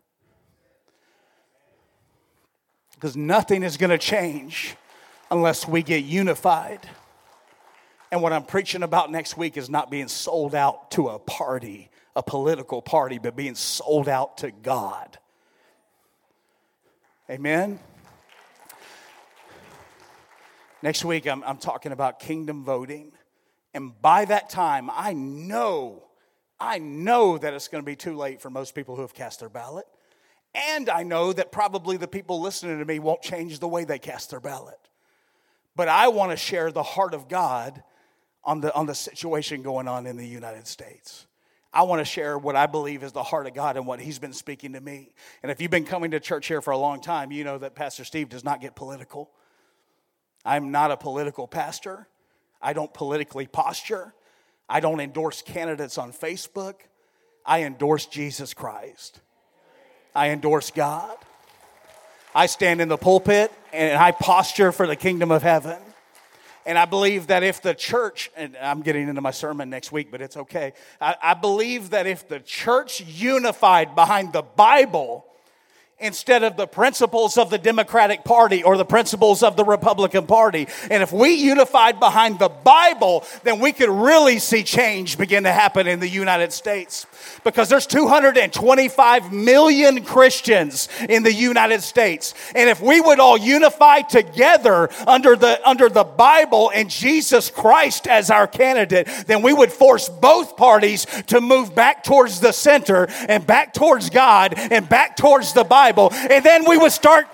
Because nothing is going to change unless we get unified. And what I'm preaching about next week is not being sold out to a party, a political party, but being sold out to God. Amen? Next week, I'm, I'm talking about kingdom voting. And by that time, I know, I know that it's going to be too late for most people who have cast their ballot. And I know that probably the people listening to me won't change the way they cast their ballot. But I want to share the heart of God on the, on the situation going on in the United States. I want to share what I believe is the heart of God and what He's been speaking to me. And if you've been coming to church here for a long time, you know that Pastor Steve does not get political. I'm not a political pastor. I don't politically posture. I don't endorse candidates on Facebook. I endorse Jesus Christ. I endorse God. I stand in the pulpit and I posture for the kingdom of heaven. And I believe that if the church, and I'm getting into my sermon next week, but it's okay. I, I believe that if the church unified behind the Bible, instead of the principles of the Democratic Party or the principles of the Republican Party. And if we unified behind the Bible, then we could really see change begin to happen in the United States. Because there's 225 million Christians in the United States. And if we would all unify together under the, under the Bible and Jesus Christ as our candidate, then we would force both parties to move back towards the center and back towards God and back towards the Bible Bible. And then we would start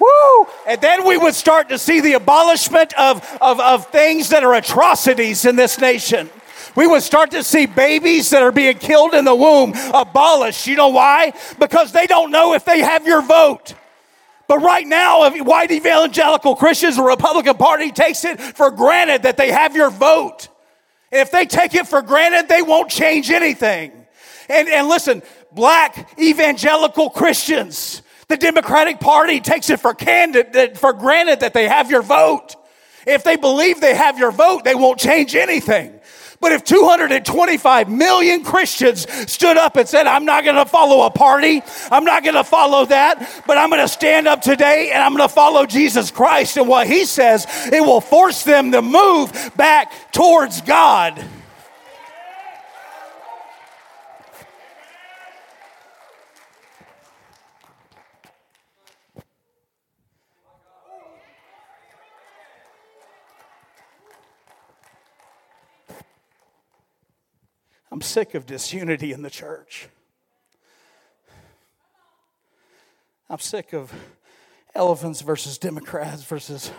Woo! And then we would start to see the abolishment of, of, of things that are atrocities in this nation. We would start to see babies that are being killed in the womb abolished. You know why? Because they don't know if they have your vote. But right now, white evangelical Christians, the Republican Party takes it for granted that they have your vote. And if they take it for granted, they won't change anything. And, and listen, black evangelical Christians. The Democratic Party takes it for, candid, for granted that they have your vote. If they believe they have your vote, they won't change anything. But if 225 million Christians stood up and said, I'm not going to follow a party, I'm not going to follow that, but I'm going to stand up today and I'm going to follow Jesus Christ and what he says, it will force them to move back towards God. I'm sick of disunity in the church. I'm sick of elephants versus Democrats versus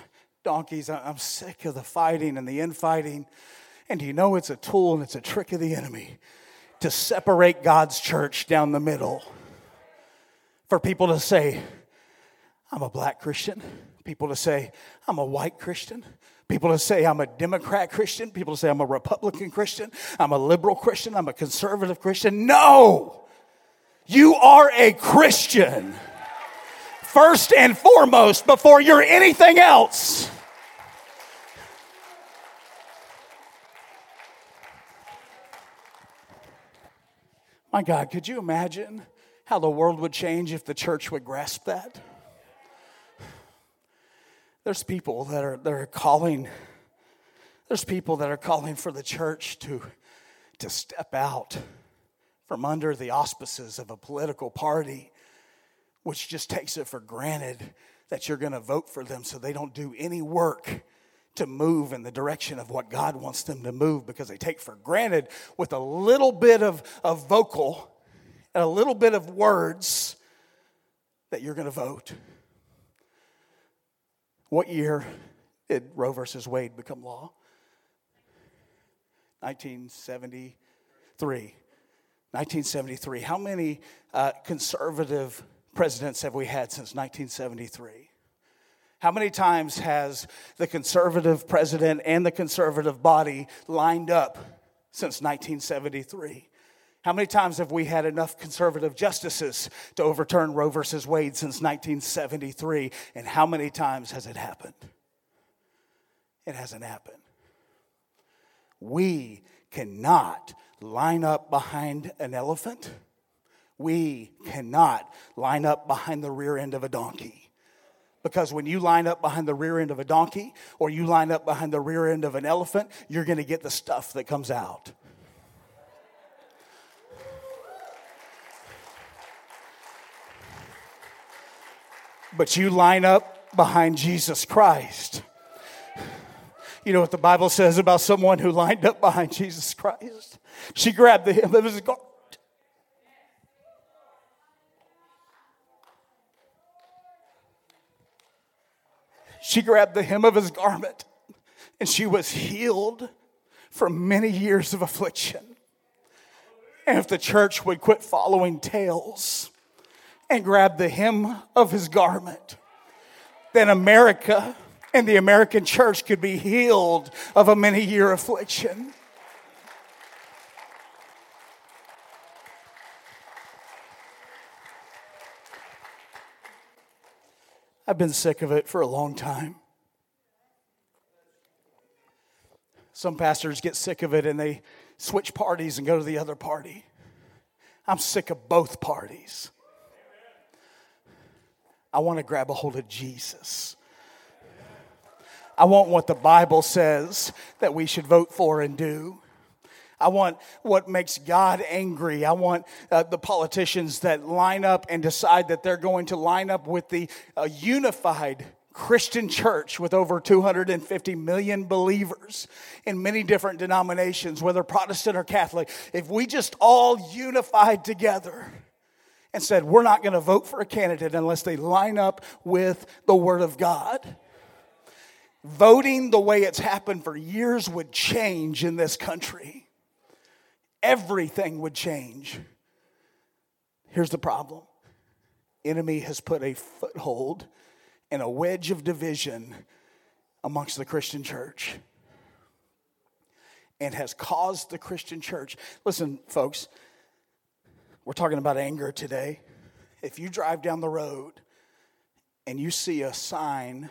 donkeys. I'm sick of the fighting and the infighting. And you know it's a tool and it's a trick of the enemy to separate God's church down the middle. For people to say, I'm a black Christian. People to say, I'm a white Christian. People say I'm a Democrat Christian. People say I'm a Republican Christian. I'm a liberal Christian. I'm a conservative Christian. No! You are a Christian. First and foremost, before you're anything else. My God, could you imagine how the world would change if the church would grasp that? There's people that are, that are calling, there's people that are calling for the church to, to step out from under the auspices of a political party, which just takes it for granted that you're going to vote for them so they don't do any work to move in the direction of what God wants them to move because they take for granted with a little bit of, of vocal and a little bit of words that you're going to vote. What year did Roe versus Wade become law? 1973. 1973. How many uh, conservative presidents have we had since 1973? How many times has the conservative president and the conservative body lined up since 1973? How many times have we had enough conservative justices to overturn Roe versus Wade since 1973? And how many times has it happened? It hasn't happened. We cannot line up behind an elephant. We cannot line up behind the rear end of a donkey. Because when you line up behind the rear end of a donkey or you line up behind the rear end of an elephant, you're going to get the stuff that comes out. but you line up behind Jesus Christ. You know what the Bible says about someone who lined up behind Jesus Christ? She grabbed the hem of his garment. She grabbed the hem of his garment and she was healed from many years of affliction. And if the church would quit following tails, and grab the hem of his garment, then America and the American church could be healed of a many year affliction. I've been sick of it for a long time. Some pastors get sick of it and they switch parties and go to the other party. I'm sick of both parties. I want to grab a hold of Jesus. I want what the Bible says that we should vote for and do. I want what makes God angry. I want uh, the politicians that line up and decide that they're going to line up with the uh, unified Christian church with over 250 million believers in many different denominations, whether Protestant or Catholic. If we just all unified together and said, we're not going to vote for a candidate unless they line up with the Word of God voting the way it's happened for years would change in this country everything would change. Here's the problem enemy has put a foothold and a wedge of division amongst the Christian church and has caused the Christian church. Listen, folks, we're talking about anger today. If you drive down the road and you see a sign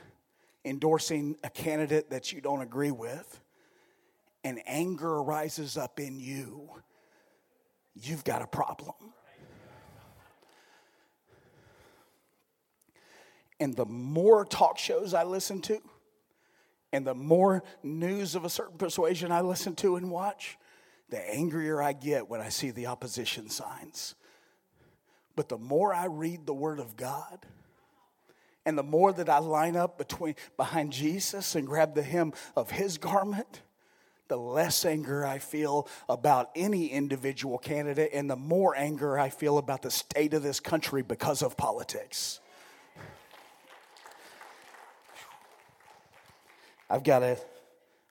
endorsing a candidate that you don't agree with, and anger rises up in you, you've got a problem. And the more talk shows I listen to, and the more news of a certain persuasion I listen to and watch, the angrier I get when I see the opposition signs. But the more I read the Word of God, and the more that I line up between behind Jesus and grab the hem of his garment, the less anger I feel about any individual candidate, and the more anger I feel about the state of this country because of politics. I've got to,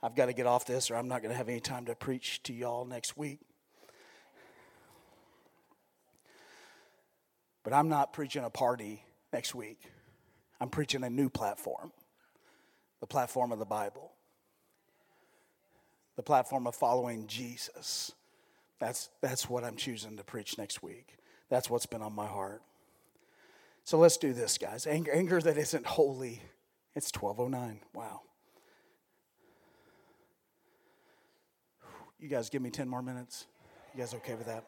I've got to get off this, or I'm not going to have any time to preach to y'all next week. But I'm not preaching a party next week. I'm preaching a new platform, the platform of the Bible the platform of following Jesus. That's, that's what I'm choosing to preach next week. That's what's been on my heart. So let's do this, guys. Anger, anger that isn't holy. It's 1209. Wow. You guys give me 10 more minutes? You guys okay with that?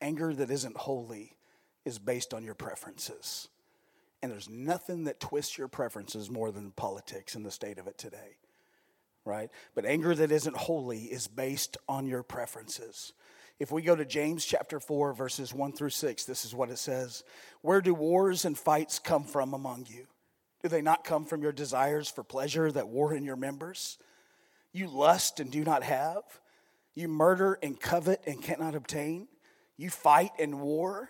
Anger that isn't holy is based on your preferences. And there's nothing that twists your preferences more than politics and the state of it today, right? But anger that isn't holy is based on your preferences. If we go to James chapter 4, verses 1 through 6, this is what it says Where do wars and fights come from among you? Do they not come from your desires for pleasure that war in your members? You lust and do not have. You murder and covet and cannot obtain. You fight and war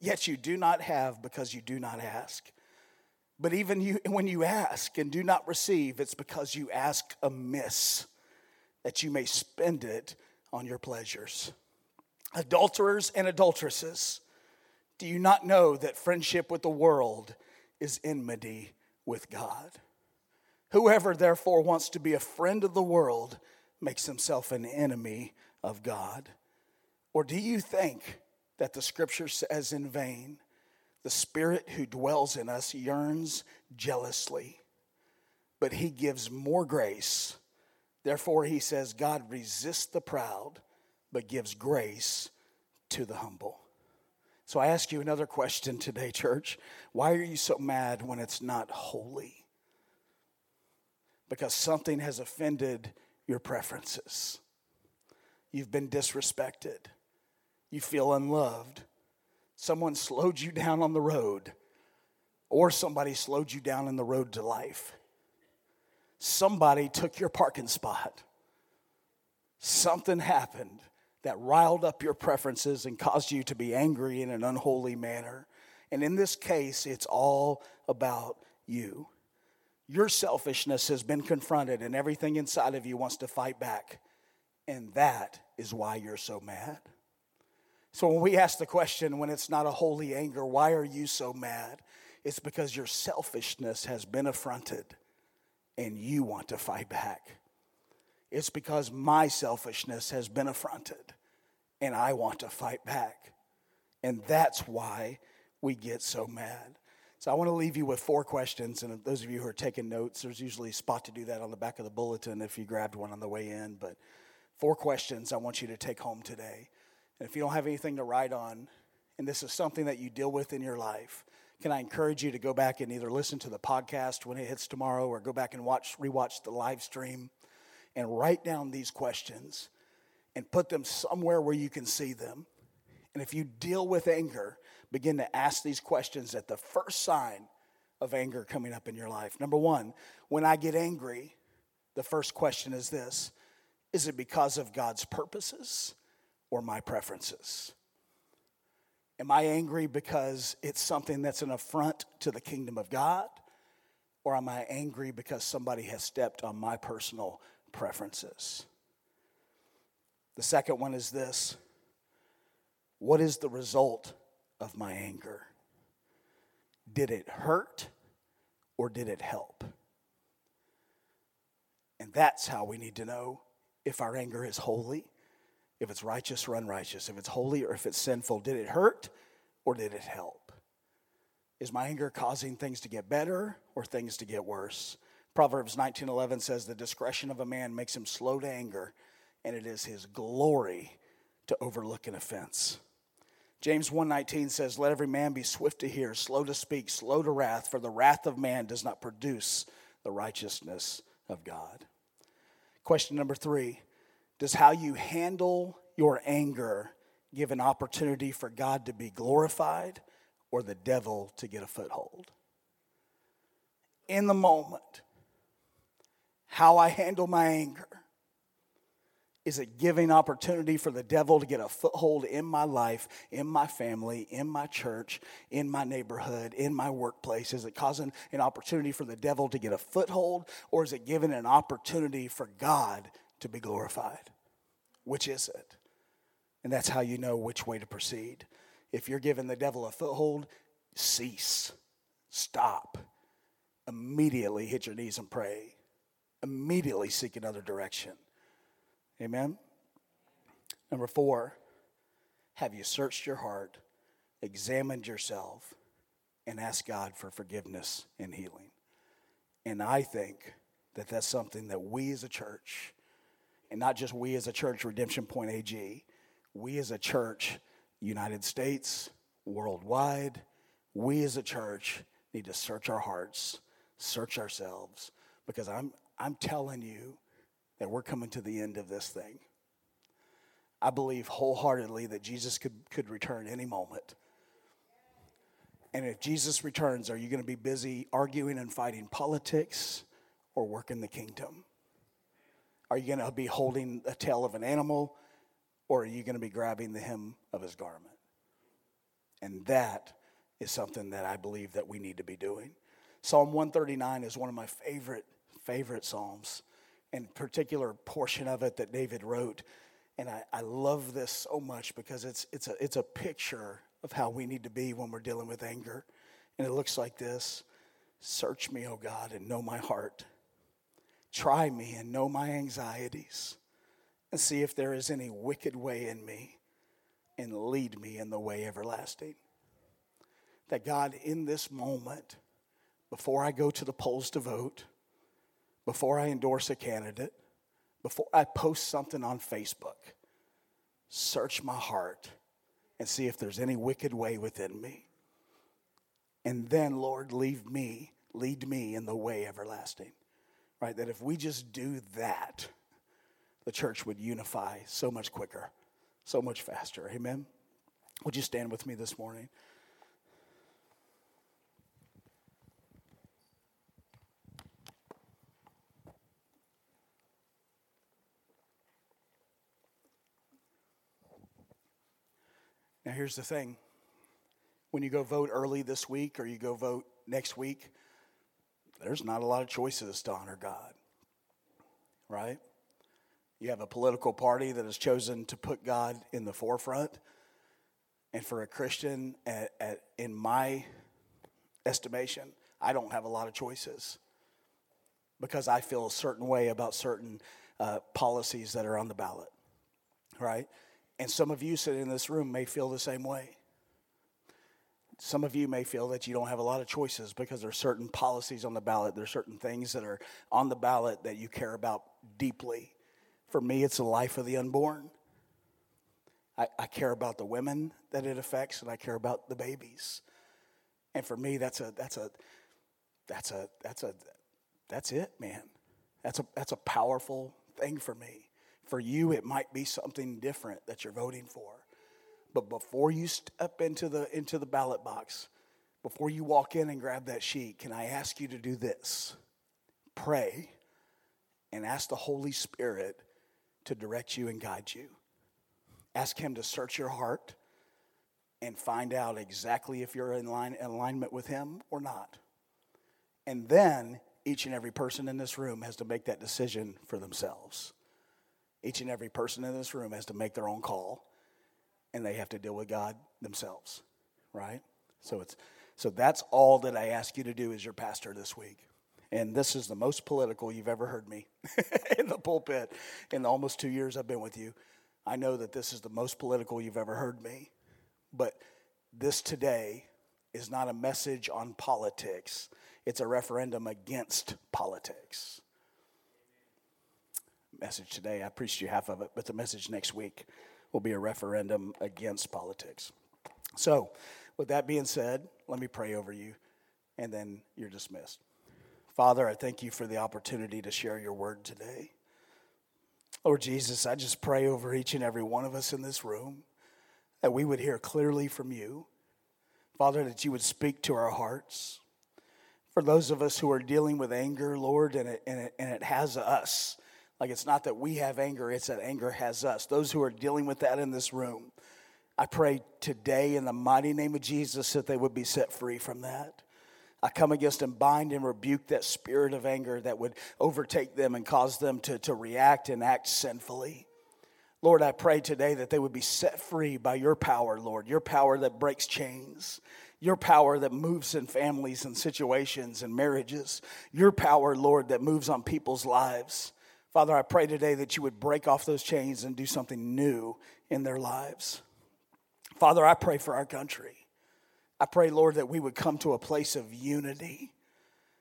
Yet you do not have because you do not ask. But even you, when you ask and do not receive, it's because you ask amiss, that you may spend it on your pleasures. Adulterers and adulteresses, do you not know that friendship with the world is enmity with God? Whoever therefore wants to be a friend of the world makes himself an enemy of God. Or do you think that the scripture says in vain, the spirit who dwells in us yearns jealously, but he gives more grace. Therefore, he says, God resists the proud, but gives grace to the humble. So I ask you another question today, church. Why are you so mad when it's not holy? Because something has offended your preferences. You've been disrespected you feel unloved. Someone slowed you down on the road, or somebody slowed you down in the road to life. Somebody took your parking spot. Something happened that riled up your preferences and caused you to be angry in an unholy manner. And in this case, it's all about you. Your selfishness has been confronted, and everything inside of you wants to fight back. And that is why you're so mad. So when we ask the question, when it's not a holy anger, why are you so mad? It's because your selfishness has been affronted and you want to fight back. It's because my selfishness has been affronted and I want to fight back. And that's why we get so mad. So I want to leave you with four questions. And those of you who are taking notes, there's usually a spot to do that on the back of the bulletin if you grabbed one on the way in. But four questions I want you to take home today. And if you don't have anything to write on, and this is something that you deal with in your life, can I encourage you to go back and either listen to the podcast when it hits tomorrow or go back and watch rewatch the live stream and write down these questions and put them somewhere where you can see them. And if you deal with anger, begin to ask these questions at the first sign of anger coming up in your life. Number 1, when I get angry, the first question is this Is it because of God's purposes or my preferences? Am I angry because it's something that's an affront to the kingdom of God? Or am I angry because somebody has stepped on my personal preferences? The second one is this What is the result of my anger? Did it hurt or did it help? And that's how we need to know if our anger is holy if it's righteous or unrighteous, if it's holy or if it's sinful. Did it hurt or did it help? Is my anger causing things to get better or things to get worse? Proverbs 19:11 says the discretion of a man makes him slow to anger and it is his glory to overlook an offense. James 1:19 says let every man be swift to hear, slow to speak, slow to wrath, for the wrath of man does not produce the righteousness of God. Question number 3 does how you handle your anger give an opportunity for God to be glorified or the devil to get a foothold? In the moment, how I handle my anger, is it giving opportunity for the devil to get a foothold in my life, in my family, in my church, in my neighborhood, in my workplace? Is it causing an opportunity for the devil to get a foothold, or is it giving an opportunity for God to be glorified. Which is it? And that's how you know which way to proceed. If you're giving the devil a foothold, cease, stop, immediately hit your knees and pray, immediately seek another direction. Amen? Number four, have you searched your heart, examined yourself, and asked God for forgiveness and healing? And I think that that's something that we as a church and not just we as a church, Redemption Point AG, we as a church, United States, worldwide, we as a church need to search our hearts, search ourselves, because I'm, I'm telling you that we're coming to the end of this thing. I believe wholeheartedly that Jesus could, could return any moment. And if Jesus returns, are you going to be busy arguing and fighting politics or working the kingdom? Are you going to be holding a tail of an animal or are you going to be grabbing the hem of his garment? And that is something that I believe that we need to be doing. Psalm 139 is one of my favorite favorite psalms and particular portion of it that David wrote. And I, I love this so much because it's, it's, a, it's a picture of how we need to be when we're dealing with anger. And it looks like this Search me, O God, and know my heart. Try me and know my anxieties and see if there is any wicked way in me and lead me in the way everlasting. That God, in this moment, before I go to the polls to vote, before I endorse a candidate, before I post something on Facebook, search my heart and see if there's any wicked way within me. And then, Lord, leave me, lead me in the way everlasting right? That if we just do that, the church would unify so much quicker, so much faster. Amen? Would you stand with me this morning? Now, here's the thing when you go vote early this week or you go vote next week, there's not a lot of choices to honor God, right? You have a political party that has chosen to put God in the forefront. And for a Christian, at, at, in my estimation, I don't have a lot of choices because I feel a certain way about certain uh, policies that are on the ballot, right? And some of you sitting in this room may feel the same way. Some of you may feel that you don't have a lot of choices because there are certain policies on the ballot. There are certain things that are on the ballot that you care about deeply. For me, it's the life of the unborn. I, I care about the women that it affects, and I care about the babies. And for me, that's a that's a that's a that's a that's it, man. That's a that's a powerful thing for me. For you, it might be something different that you're voting for. But before you step into the into the ballot box, before you walk in and grab that sheet, can I ask you to do this? Pray and ask the Holy Spirit to direct you and guide you. Ask him to search your heart and find out exactly if you're in line in alignment with him or not. And then each and every person in this room has to make that decision for themselves. Each and every person in this room has to make their own call and they have to deal with God themselves, right? So it's so that's all that I ask you to do as your pastor this week. And this is the most political you've ever heard me in the pulpit in the almost 2 years I've been with you. I know that this is the most political you've ever heard me. But this today is not a message on politics. It's a referendum against politics. Message today, I preached you half of it, but the message next week will be a referendum against politics. So, with that being said, let me pray over you, and then you're dismissed. Father, I thank you for the opportunity to share your word today. Lord Jesus, I just pray over each and every one of us in this room that we would hear clearly from you. Father, that you would speak to our hearts. For those of us who are dealing with anger, Lord, and it, and it, and it has us, like it's not that we have anger, it's that anger has us. Those who are dealing with that in this room, I pray today in the mighty name of Jesus that they would be set free from that. I come against and bind and rebuke that spirit of anger that would overtake them and cause them to, to react and act sinfully. Lord, I pray today that they would be set free by your power, Lord, your power that breaks chains, your power that moves in families and situations and marriages, your power, Lord, that moves on people's lives. Father, I pray today that you would break off those chains and do something new in their lives. Father, I pray for our country. I pray, Lord, that we would come to a place of unity.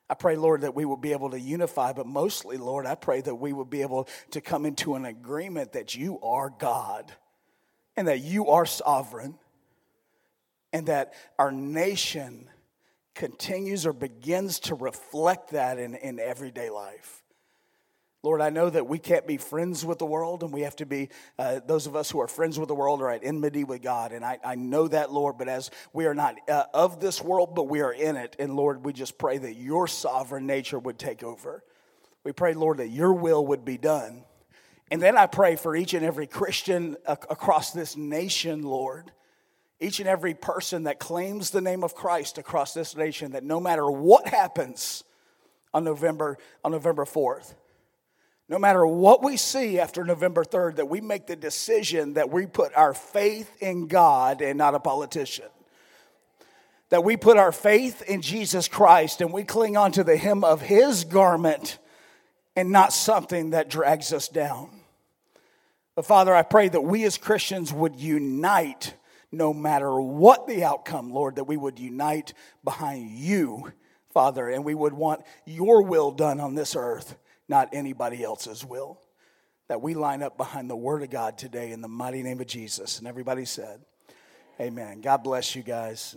I pray, Lord, that we will be able to unify, but mostly, Lord, I pray that we will be able to come into an agreement that you are God and that you are sovereign and that our nation continues or begins to reflect that in, in everyday life. Lord, I know that we can't be friends with the world, and we have to be, uh, those of us who are friends with the world are at enmity with God. And I, I know that, Lord, but as we are not uh, of this world, but we are in it. And Lord, we just pray that your sovereign nature would take over. We pray, Lord, that your will would be done. And then I pray for each and every Christian across this nation, Lord, each and every person that claims the name of Christ across this nation, that no matter what happens on November, on November 4th, no matter what we see after November 3rd, that we make the decision that we put our faith in God and not a politician. That we put our faith in Jesus Christ and we cling on to the hem of his garment and not something that drags us down. But Father, I pray that we as Christians would unite no matter what the outcome, Lord, that we would unite behind you, Father, and we would want your will done on this earth not anybody else's will. That we line up behind the Word of God today in the mighty name of Jesus. And everybody said, Amen. God bless you guys.